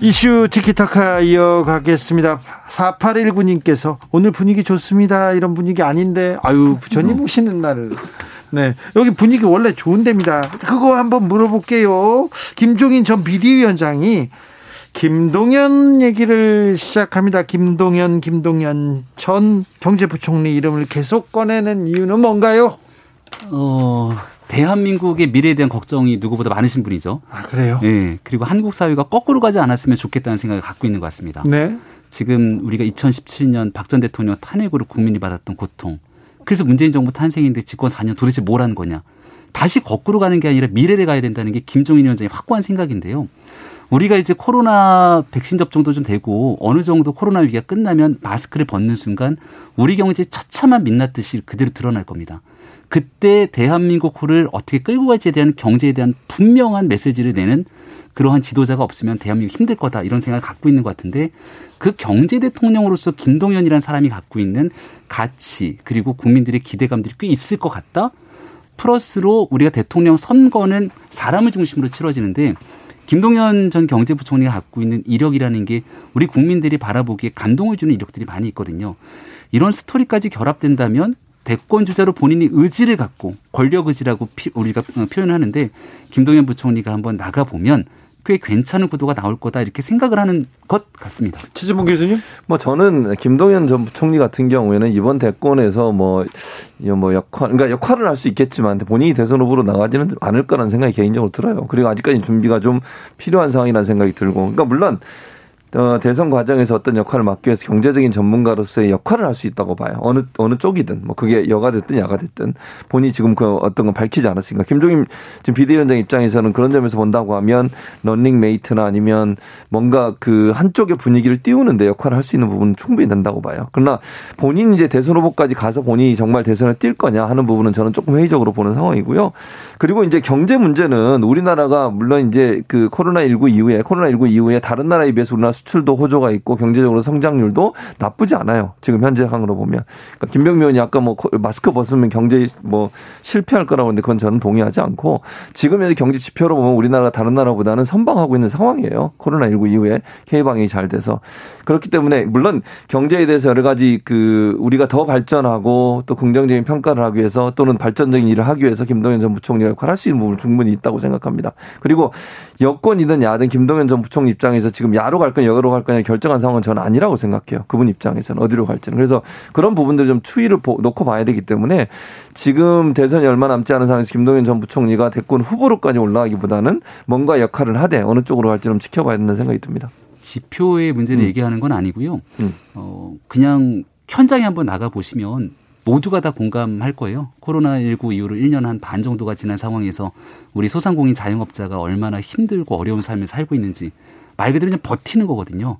이슈 티키타카 이어가겠습니다. 4819님께서 오늘 분위기 좋습니다. 이런 분위기 아닌데, 아유, 부처님 오시는 날. 네. 여기 분위기 원래 좋은 데입니다. 그거 한번 물어볼게요. 김종인 전 비대위원장이 김동연 얘기를 시작합니다. 김동연, 김동연 전 경제부총리 이름을 계속 꺼내는 이유는 뭔가요? 어, 대한민국의 미래에 대한 걱정이 누구보다 많으신 분이죠. 아, 그래요? 네. 그리고 한국 사회가 거꾸로 가지 않았으면 좋겠다는 생각을 갖고 있는 것 같습니다. 네. 지금 우리가 2017년 박 전 대통령 탄핵으로 국민이 받았던 고통. 그래서 문재인 정부 탄생인데 집권 4년 도대체 뭘 하는 거냐. 다시 거꾸로 가는 게 아니라 미래를 가야 된다는 게 김종인 위원장의 확고한 생각인데요. 우리가 이제 코로나 백신 접종도 좀 되고 어느 정도 코로나 위기가 끝나면 마스크를 벗는 순간 우리 경제 처참한 민낯듯이 그대로 드러날 겁니다. 그때 대한민국을 어떻게 끌고 갈지에 대한 경제에 대한 분명한 메시지를 내는 그러한 지도자가 없으면 대한민국 힘들 거다 이런 생각을 갖고 있는 것 같은데 그 경제 대통령으로서 김동연이라는 사람이 갖고 있는 가치 그리고 국민들의 기대감들이 꽤 있을 것 같다. 플러스로 우리가 대통령 선거는 사람을 중심으로 치러지는데 김동연 전 경제부총리가 갖고 있는 이력이라는 게 우리 국민들이 바라보기에 감동을 주는 이력들이 많이 있거든요. 이런 스토리까지 결합된다면 대권 주자로 본인이 의지를 갖고 권력 의지라고 우리가 어, 표현을 하는데 김동연 부총리가 한번 나가 보면 꽤 괜찮은 구도가 나올 거다 이렇게 생각을 하는 것 같습니다. 최재봉 교수님? 뭐 저는 김동연 전 부총리 같은 경우에는 이번 대권에서 뭐, 뭐 역할, 그러니까 역할을 할 수 있겠지만 본인이 대선 후보로 나가지는 않을 거라는 생각이 개인적으로 들어요. 그리고 아직까지 준비가 좀 필요한 상황이라는 생각이 들고. 그러니까 물론 어, 대선 과정에서 어떤 역할을 맡기 위해서 경제적인 전문가로서의 역할을 할 수 있다고 봐요. 어느 어느 쪽이든 뭐 그게 여가 됐든 야가 됐든 본인이 지금 그 어떤 건 밝히지 않았으니까 김종인 지금 비대위원장 입장에서는 그런 점에서 본다고 하면 런닝 메이트나 아니면 뭔가 그 한쪽의 분위기를 띄우는데 역할을 할 수 있는 부분은 충분히 된다고 봐요. 그러나 본인 이제 대선 후보까지 가서 본인이 정말 대선을 뛸 거냐 하는 부분은 저는 조금 회의적으로 보는 상황이고요. 그리고 이제 경제 문제는 우리나라가 물론 이제 그 코로나 19 이후에 코로나 19 이후에 다른 나라에 비해서 우리나라 수출도 호조가 있고 경제적으로 성장률도 나쁘지 않아요. 지금 현재 상으로 보면. 그러니까 김병민 의원이 아까 뭐 마스크 벗으면 경제 뭐 실패할 거라고 하는데 그건 저는 동의하지 않고 지금 현재 경제 지표로 보면 우리나라가 다른 나라보다는 선방하고 있는 상황이에요. 코로나19 이후에 K방이 잘 돼서. 그렇기 때문에 물론 경제에 대해서 여러 가지 그 우리가 더 발전하고 또 긍정적인 평가를 하기 위해서 또는 발전적인 일을 하기 위해서 김동연 전 부총리가 역할을 할 수 있는 부분 충분히 있다고 생각합니다. 그리고 여권이든 야든 김동연 전 부총리 입장에서 지금 야로 갈거 냐 여로 갈 거냐 결정한 상황은 저는 아니라고 생각해요. 그분 입장에서는 어디로 갈지는. 그래서 그런 부분들 좀 추이를 놓고 봐야 되기 때문에 지금 대선이 얼마 남지 않은 상황에서 김동연 전 부총리가 대권 후보로까지 올라가기보다는 뭔가 역할을 하되 어느 쪽으로 갈지 좀 지켜봐야 된다는 생각이 듭니다. 지표의 문제를 음. 얘기하는 건 아니고요. 음. 어, 그냥 현장에 한번 나가 보시면 모두가 다 공감할 거예요. 코로나19 이후로 1년 한 반 정도가 지난 상황에서 우리 소상공인 자영업자가 얼마나 힘들고 어려운 삶을 살고 있는지 말 그대로 그냥 버티는 거거든요.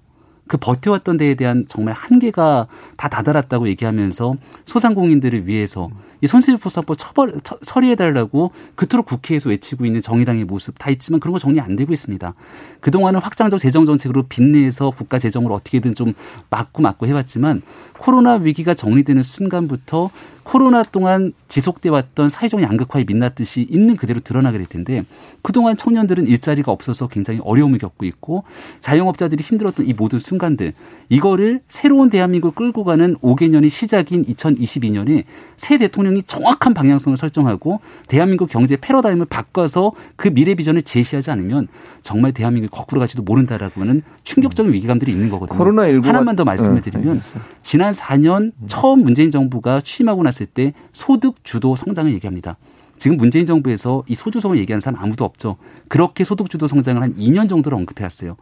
그 버텨왔던 데에 대한 정말 한계가 다 다다랐다고 얘기하면서 소상공인들을 위해서 이 손실보상법 처벌 처리해달라고 그토록 국회에서 외치고 있는 정의당의 모습 다 있지만 그런 거 정리 안 되고 있습니다. 그동안은 확장적 재정 정책으로 빚내서 국가 재정을 어떻게든 좀 막고 막고 해왔지만 코로나 위기가 정리되는 순간부터 코로나 동안 지속돼 왔던 사회적 양극화의 민낯듯이 있는 그대로 드러나게 될 텐데 그동안 청년들은 일자리가 없어서 굉장히 어려움을 겪고 있고 자영업자들이 힘들었던 이 모든 순간들 이거를 새로운 대한민국을 끌고 가는 5개년의 시작인 2022년에 새 대통령 이 정확한 방향성을 설정하고 대한민국 경제 패러다임을 바꿔서 그 미래 비전을 제시하지 않으면 정말 대한민국이 거꾸로 가지도 모른다라고 하는 충격적인 위기감들이 있는 거거든요. 코로나19 하나만 더 말씀을 네, 드리면 지난 4년 처음 문재인 정부가 취임하고 났을 때 소득 주도 성장을 얘기합니다. 지금 문재인 정부에서 이 소주성을 얘기하는 사람 아무도 없죠. 그렇게 소득 주도 성장을 한 2년 정도를 언급해 왔어요.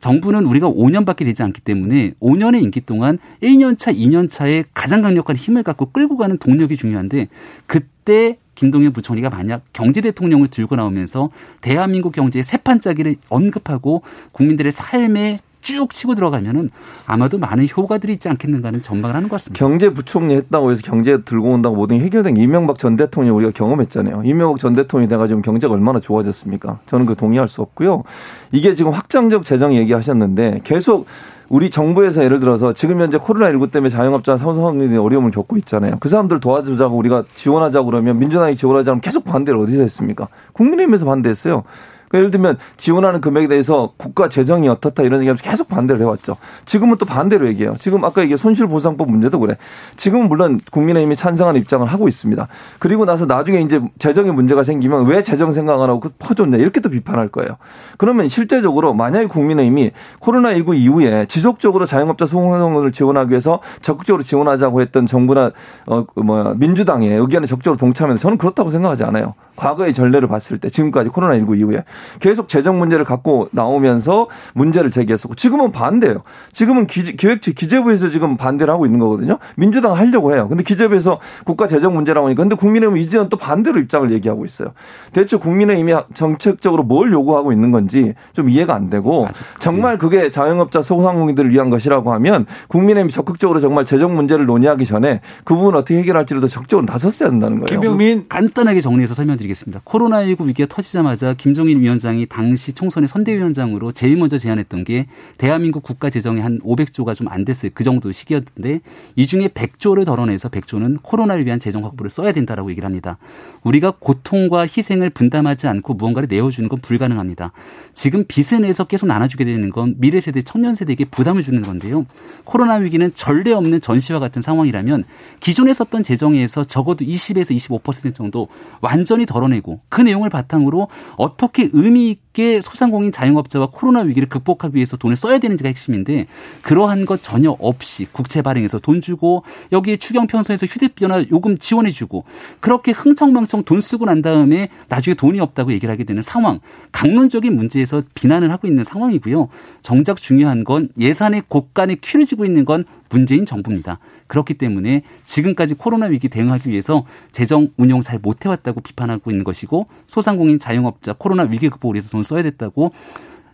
정부는 우리가 5년밖에 되지 않기 때문에 5년의 임기 동안 1년 차, 2년 차에 가장 강력한 힘을 갖고 끌고 가는 동력이 중요한데 그때 김동연 부총리가 만약 경제 대통령을 들고 나오면서 대한민국 경제의 새 판짜기를 언급하고 국민들의 삶에 쭉 치고 들어가면은 아마도 많은 효과들이 있지 않겠는가 하는 전망을 하는 것 같습니다. 경제부총리 했다고 해서 경제 들고 온다고 모든 게 해결된 이명박 전 대통령 우리가 경험했잖아요. 이명박 전 대통령이 돼가지고 경제가 얼마나 좋아졌습니까? 저는 그 동의할 수 없고요. 이게 지금 확장적 재정 얘기하셨는데 계속 우리 정부에서 예를 들어서 지금 현재 코로나19 때문에 자영업자 사무소들이 어려움을 겪고 있잖아요. 그 사람들 도와주자고 우리가 지원하자고 그러면 민주당이 지원하자면 계속 반대를 어디서 했습니까? 국민의힘에서 반대했어요. 그러니까 예를 들면 지원하는 금액에 대해서 국가 재정이 어떻다 이런 얘기하면서 계속 반대를 해왔죠. 지금은 또 반대로 얘기해요. 지금 아까 이게 손실보상법 문제도 그래. 지금은 물론 국민의힘이 찬성하는 입장을 하고 있습니다. 그리고 나서 나중에 이제 재정에 문제가 생기면 왜 재정 생각 안 하고 퍼줬냐 이렇게 또 비판할 거예요. 그러면 실제적으로 만약에 국민의힘이 코로나19 이후에 지속적으로 자영업자 소송을 지원하기 위해서 적극적으로 지원하자고 했던 정부나 어 뭐 민주당의 의견에 적극적으로 동참해서 저는 그렇다고 생각하지 않아요. 과거의 전례를 봤을 때 지금까지 코로나19 이후에 계속 재정 문제를 갖고 나오면서 문제를 제기했었고 지금은 반대예요. 지금은 기획 기재부에서 지금 반대를 하고 있는 거거든요. 민주당 하려고 해요. 근데 기재부에서 국가 재정 문제라고 하니까 근데 국민의힘 이제는 또 반대로 입장을 얘기하고 있어요. 대체 국민의힘이 정책적으로 뭘 요구하고 있는 건지 좀 이해가 안 되고 정말 그게 자영업자 소상공인들을 위한 것이라고 하면 국민의힘이 적극적으로 정말 재정 문제를 논의하기 전에 그 부분 어떻게 해결할지를 더 적극적으로 나섰어야 된다는 거예요. 김병민 간단하게 정리해서 설명드리겠습니다. 코로나19 위기가 터지자마자 김종인 위원장이 당시 총선의 선대위원장으로 제일 먼저 제안했던 게 대한민국 국가 재정이 한 500조가 좀 안 됐어요. 그 정도 시기였는데 이 중에 100조를 덜어내서 100조는 코로나를 위한 재정 확보를 써야 된다라고 얘기를 합니다. 우리가 고통과 희생을 분담하지 않고 무언가를 내어주는 건 불가능합니다. 지금 빚을 내서 계속 나눠주게 되는 건 미래 세대, 청년 세대에게 부담을 주는 건데요. 코로나 위기는 전례 없는 전시와 같은 상황이라면 기존에 썼던 재정에서 적어도 20에서 25% 정도 완전히 덜 어내고 그 내용을 바탕으로 어떻게 의미 있게 소상공인 자영업자와 코로나 위기를 극복하기 위해서 돈을 써야 되는지가 핵심인데 그러한 것 전혀 없이 국채 발행해서 돈 주고 여기에 추경 편성해서 휴대전화 요금 지원해 주고 그렇게 흥청망청 돈 쓰고 난 다음에 나중에 돈이 없다고 얘기를 하게 되는 상황 강론적인 문제에서 비난을 하고 있는 상황이고요. 정작 중요한 건 예산의 곳간에 키를 쥐고 있는 건 문재인 정부입니다. 그렇기 때문에 지금까지 코로나 위기 대응하기 위해서 재정 운용 잘 못해왔다고 비판하고 있는 것이고 소상공인 자영업자 코로나 위기 극복을 위해서 돈 써야 됐다고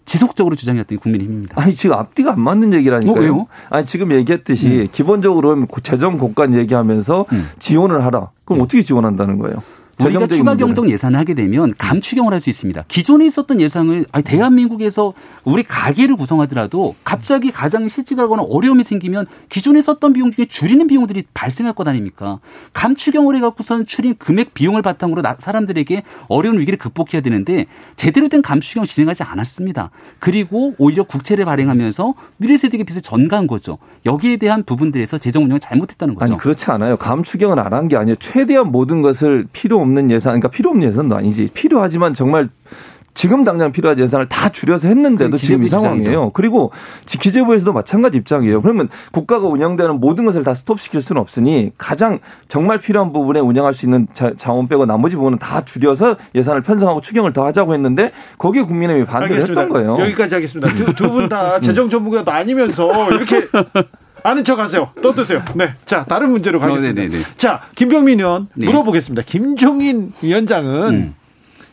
지속적으로 주장했던 국민의힘입니다. 아니 지금 앞뒤가 안 맞는 얘기라니까요. 어? 아니 지금 얘기했듯이 음. 기본적으로 재정 공간 얘기하면서 음. 지원을 하라. 그럼 음. 어떻게 지원한다는 거예요? 우리가 추가 경정 예산을 하게 되면 감추경을 할 수 있습니다. 기존에 있었던 예상을 아니 대한민국에서 우리 가게를 구성하더라도 갑자기 가장 실직하거나 어려움이 생기면 기존에 썼던 비용 중에 줄이는 비용들이 발생할 것 아닙니까? 감추경을 해갖고선 줄인 금액 비용을 바탕으로 사람들에게 어려운 위기를 극복해야 되는데 제대로 된 감추경 진행하지 않았습니다. 그리고 오히려 국채를 발행하면서 미래 세대에게 빚을 전가한 거죠. 여기에 대한 부분들에서 재정 운영을 잘못했다는 거죠. 아니 그렇지 않아요. 감추경을 안 한 게 아니에요. 최대한 모든 것을 필요 없는 예산, 그러니까 필요 없는 예산도 아니지. 필요하지만 정말 지금 당장 필요한 예산을 다 줄여서 했는데도 지금 이 상황이에요. 그리고 기재부에서도 마찬가지 입장이에요. 그러면 국가가 운영되는 모든 것을 다 스톱시킬 수는 없으니 가장 정말 필요한 부분에 운영할 수 있는 자 원 빼고 나머지 부분은 다 줄여서 예산을 편성하고 추경을 더 하자고 했는데 거기에 국민의힘이 반대를 알겠습니다. 했던 거예요. 여기까지 하겠습니다. 두 분다 재정 전문가도 아니면서 이렇게 아는 척 하세요. 떠드세요. 네. 자, 다른 문제로 가겠습니다. 어, 자, 김병민 의원 네. 물어보겠습니다. 김종인 위원장은 음.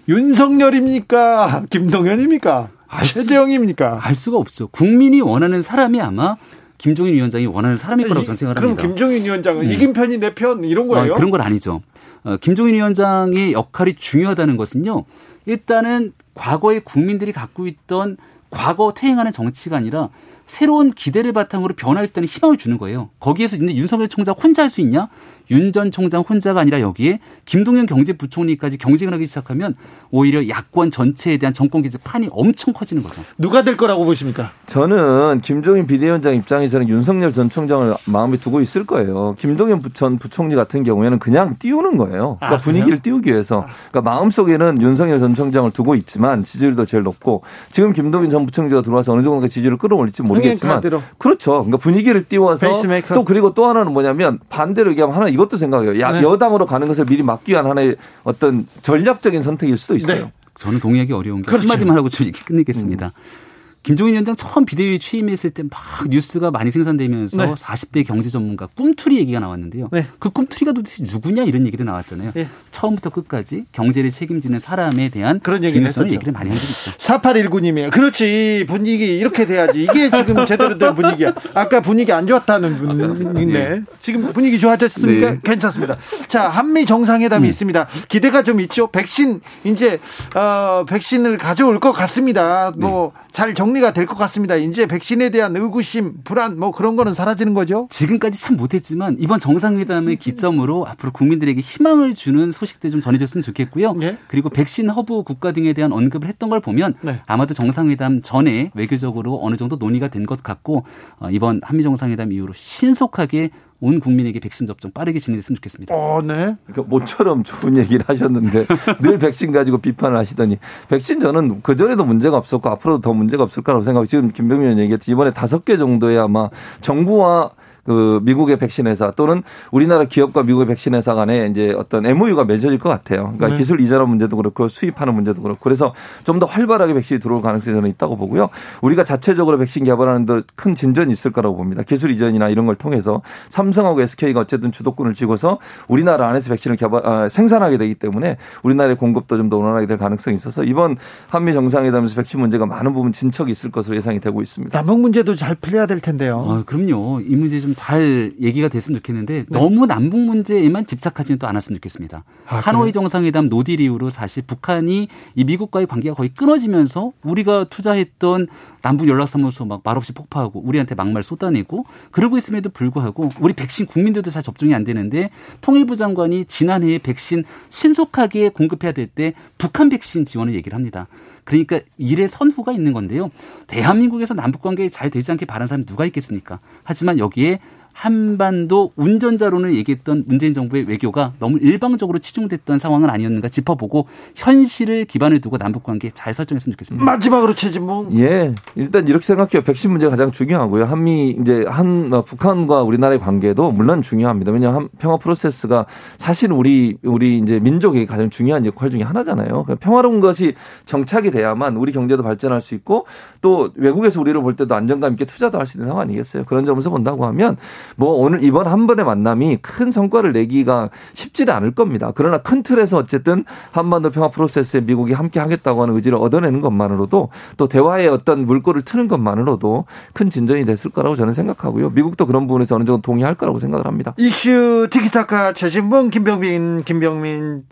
윤석열입니까? 김동연입니까? 최재형입니까? 알 수가 없죠. 국민이 원하는 사람이 아마 김종인 위원장이 원하는 사람일 거라고 저는 생각합니다. 그럼 김종인 위원장은 음. 이긴 편이 내 편 이런 거예요? 아, 그런 건 아니죠. 어, 김종인 위원장의 역할이 중요하다는 것은요. 일단은 과거에 국민들이 갖고 있던 과거 퇴행하는 정치가 아니라 새로운 기대를 바탕으로 변화할 수 있다는 희망을 주는 거예요. 거기에서 윤석열 총장 혼자 할 수 있냐? 윤 전 총장 혼자가 아니라 여기에 김동연 경제부총리까지 경쟁을 하기 시작하면 오히려 야권 전체에 대한 정권 기제 판이 엄청 커지는 거죠. 누가 될 거라고 보십니까? 저는 김종인 비대위원장 입장에서는 윤석열 전 총장을 마음에 두고 있을 거예요. 김동연 전 부총리 같은 경우에는 그냥 띄우는 거예요. 그러니까 아, 분위기를 띄우기 위해서. 그러니까 마음속에는 윤석열 전 총장을 두고 있지만 지지율도 제일 높고 지금 김동연 전 부총리가 들어와서 어느 정도 지지율을 끌어올릴지 모르겠지만 그렇죠. 그러니까 분위기를 띄워서 페이스메이커. 또 그리고 또 하나는 뭐냐면 반대로 얘기하면 하나 이것도 생각해요. 야, 네. 여당으로 가는 것을 미리 막기 위한 하나의 어떤 전략적인 선택일 수도 있어요. 네. 저는 동의하기 어려운 게 그렇죠. 한마디만 하고 끝내겠습니다. 음. 김종인 위원장 처음 비대위에 취임했을 때 막 뉴스가 많이 생산되면서 네. 40대 경제 전문가 꿈틀이 얘기가 나왔는데요. 네. 그 꿈틀이가 도대체 누구냐 이런 얘기도 나왔잖아요. 네. 처음부터 끝까지 경제를 책임지는 사람에 대한 그런 얘기를 했었죠. 얘기를 많이 한 적이 있죠. 4819님이에요. 그렇지. 분위기 이렇게 돼야지. 이게 지금 제대로 된 분위기야. 아까 분위기 안 좋았다는 분인데 네. 지금 분위기 좋아졌습니까? 네. 괜찮습니다. 자, 한미 정상회담이 음. 있습니다. 기대가 좀 있죠. 백신 이제 어, 백신을 가져올 것 같습니다. 뭐잘 네. 정리가 될 것 같습니다. 이제 백신에 대한 의구심, 불안 뭐 그런 거는 사라지는 거죠. 지금까지 참 못했지만 이번 정상회담의 기점으로 앞으로 국민들에게 희망을 주는 소식들 좀 전해줬으면 좋겠고요. 네. 그리고 백신 허브 국가 등에 대한 언급을 했던 걸 보면 네. 아마도 정상회담 전에 외교적으로 어느 정도 논의가 된 것 같고 어, 이번 한미 정상회담 이후로 신속하게 온 국민에게 백신 접종 빠르게 진행됐으면 좋겠습니다. 어, 네. 그러니까 모처럼 좋은 얘기를 하셨는데 늘 백신 가지고 비판을 하시더니 백신 저는 그 전에도 문제가 없었고 앞으로도 더 문제가 없을 거라고 생각하고 지금 김병민 의원 얘기했듯이 이번에 다섯 개 정도의 아마 정부와 그 미국의 백신 회사 또는 우리나라 기업과 미국의 백신 회사 간에 이제 어떤 MOU가 맺어질 것 같아요. 그러니까 네. 기술 이전하는 문제도 그렇고 수입하는 문제도 그렇고 그래서 좀 더 활발하게 백신이 들어올 가능성이 저는 있다고 보고요. 우리가 자체적으로 백신 개발하는 데 큰 진전이 있을 거라고 봅니다. 기술 이전이나 이런 걸 통해서 삼성하고 SK가 어쨌든 주도권을 쥐고서 우리나라 안에서 백신을 개발 아, 생산하게 되기 때문에 우리나라의 공급도 좀 더 원활하게 될 가능성이 있어서 이번 한미 정상회담에서 백신 문제가 많은 부분 진척이 있을 것으로 예상이 되고 있습니다. 남북 문제도 잘 풀려야 될 텐데요. 아, 그럼요. 이 문제 좀좀 잘 얘기가 됐으면 좋겠는데 네. 너무 남북 문제에만 집착하지는 또 않았으면 좋겠습니다. 아, 하노이 정상회담 노딜 이후로 사실 북한이 이 미국과의 관계가 거의 끊어지면서 우리가 투자했던 남북 연락사무소 막 말없이 폭파하고 우리한테 막말 쏟아내고 그러고 있음에도 불구하고 우리 백신 국민들도 잘 접종이 안 되는데 통일부 장관이 지난해에 백신 신속하게 공급해야 될 때 북한 백신 지원을 얘기를 합니다. 그러니까 일의 선후가 있는 건데요. 대한민국에서 남북 관계 잘 되지 않게 바라는 사람이 누가 있겠습니까? 하지만 여기에 한반도 운전자론을 얘기했던 문재인 정부의 외교가 너무 일방적으로 치중됐던 상황은 아니었는가 짚어보고 현실을 기반을 두고 남북 관계 잘 설정했으면 좋겠습니다. 마지막으로 최진봉. 예. 일단 이렇게 생각해요. 백신 문제가 가장 중요하고요. 한미 이제 한 어, 북한과 우리나라의 관계도 물론 중요합니다. 왜냐하면 평화 프로세스가 사실 우리 우리 이제 민족이 가장 중요한 역할 중에 하나잖아요. 그러니까 평화로운 것이 정착이 돼야만 우리 경제도 발전할 수 있고 또 외국에서 우리를 볼 때도 안정감 있게 투자도 할 수 있는 상황 아니겠어요. 그런 점에서 본다고 하면 뭐 오늘 이번 한 번의 만남이 큰 성과를 내기가 쉽지는 않을 겁니다. 그러나 큰 틀에서 어쨌든 한반도 평화 프로세스에 미국이 함께 하겠다고 하는 의지를 얻어내는 것만으로도 또 대화의 어떤 물꼬를 트는 것만으로도 큰 진전이 됐을 거라고 저는 생각하고요. 미국도 그런 부분에서 어느 정도 동의할 거라고 생각을 합니다. 이슈 티키타카 최진봉, 김병민, 김병민,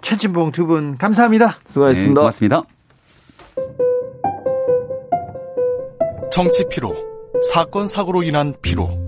최진봉 두 분 감사합니다. 수고하셨습니다. 네, 고맙습니다. 정치 피로, 사건 사고로 인한 피로.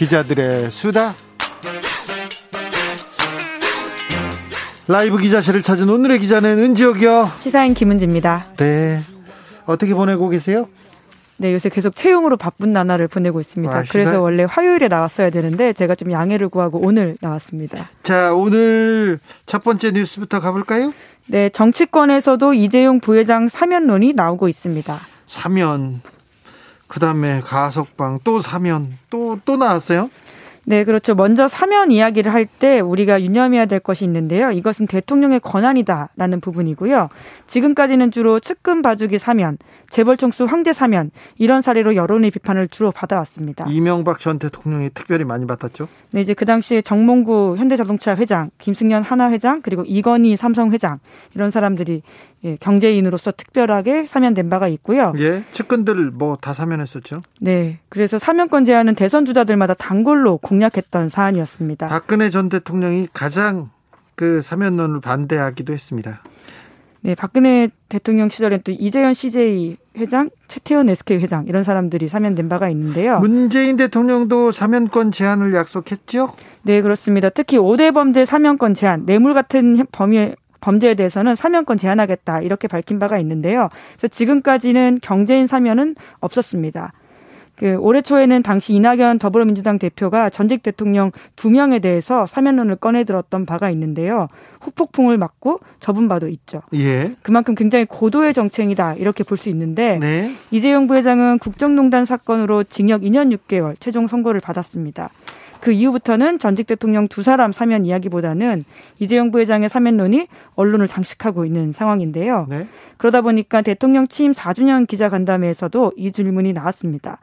기자들의 수다. 라이브 기자실을 찾은 오늘의 기자는 은지옥이요. 시사인 김은지입니다. 네. 어떻게 보내고 계세요? 네, 요새 계속 채용으로 바쁜 나날을 보내고 있습니다. 아, 그래서 원래 화요일에 나왔어야 되는데 제가 좀 양해를 구하고 오늘 나왔습니다. 자, 오늘 첫 번째 뉴스부터 가볼까요? 네, 정치권에서도 이재용 부회장 사면론이 나오고 있습니다. 사면 그다음에 가석방 또 사면 또또 나왔어요? 네, 그렇죠. 먼저 사면 이야기를 할 때 우리가 유념해야 될 것이 있는데요. 이것은 대통령의 권한이다라는 부분이고요. 지금까지는 주로 측근 봐주기 사면, 재벌 총수 황제 사면 이런 사례로 여론의 비판을 주로 받아왔습니다. 이명박 전 대통령이 특별히 많이 받았죠. 네, 이제 그 당시에 정몽구 현대자동차 회장, 김승연 하나 회장, 그리고 이건희 삼성 회장 이런 사람들이 예, 경제인으로서 특별하게 사면된 바가 있고요. 예, 측근들 뭐 다 사면했었죠. 네, 그래서 사면권 제한은 대선 주자들마다 단골로 공략했던 사안이었습니다. 박근혜 전 대통령이 가장 그 사면론을 반대하기도 했습니다. 네, 박근혜 대통령 시절엔 또 이재현 CJ 회장, 최태원 SK 회장 이런 사람들이 사면된 바가 있는데요. 문재인 대통령도 사면권 제한을 약속했죠? 네, 그렇습니다. 특히 5대 범죄 사면권 제한, 뇌물 같은 범위에 범죄에 대해서는 사면권 제한하겠다 이렇게 밝힌 바가 있는데요. 그래서 지금까지는 경제인 사면은 없었습니다. 그 올해 초에는 당시 이낙연 더불어민주당 대표가 전직 대통령 두 명에 대해서 사면론을 꺼내 들었던 바가 있는데요. 후폭풍을 맞고 접은 바도 있죠. 예. 그만큼 굉장히 고도의 정책이다 이렇게 볼 수 있는데 네. 이재용 부회장은 국정농단 사건으로 징역 2년 6개월 최종 선고를 받았습니다. 그 이후부터는 전직 대통령 두 사람 사면 이야기보다는 이재용 부회장의 사면론이 언론을 장식하고 있는 상황인데요. 네. 그러다 보니까 대통령 취임 4주년 기자간담회에서도 이 질문이 나왔습니다.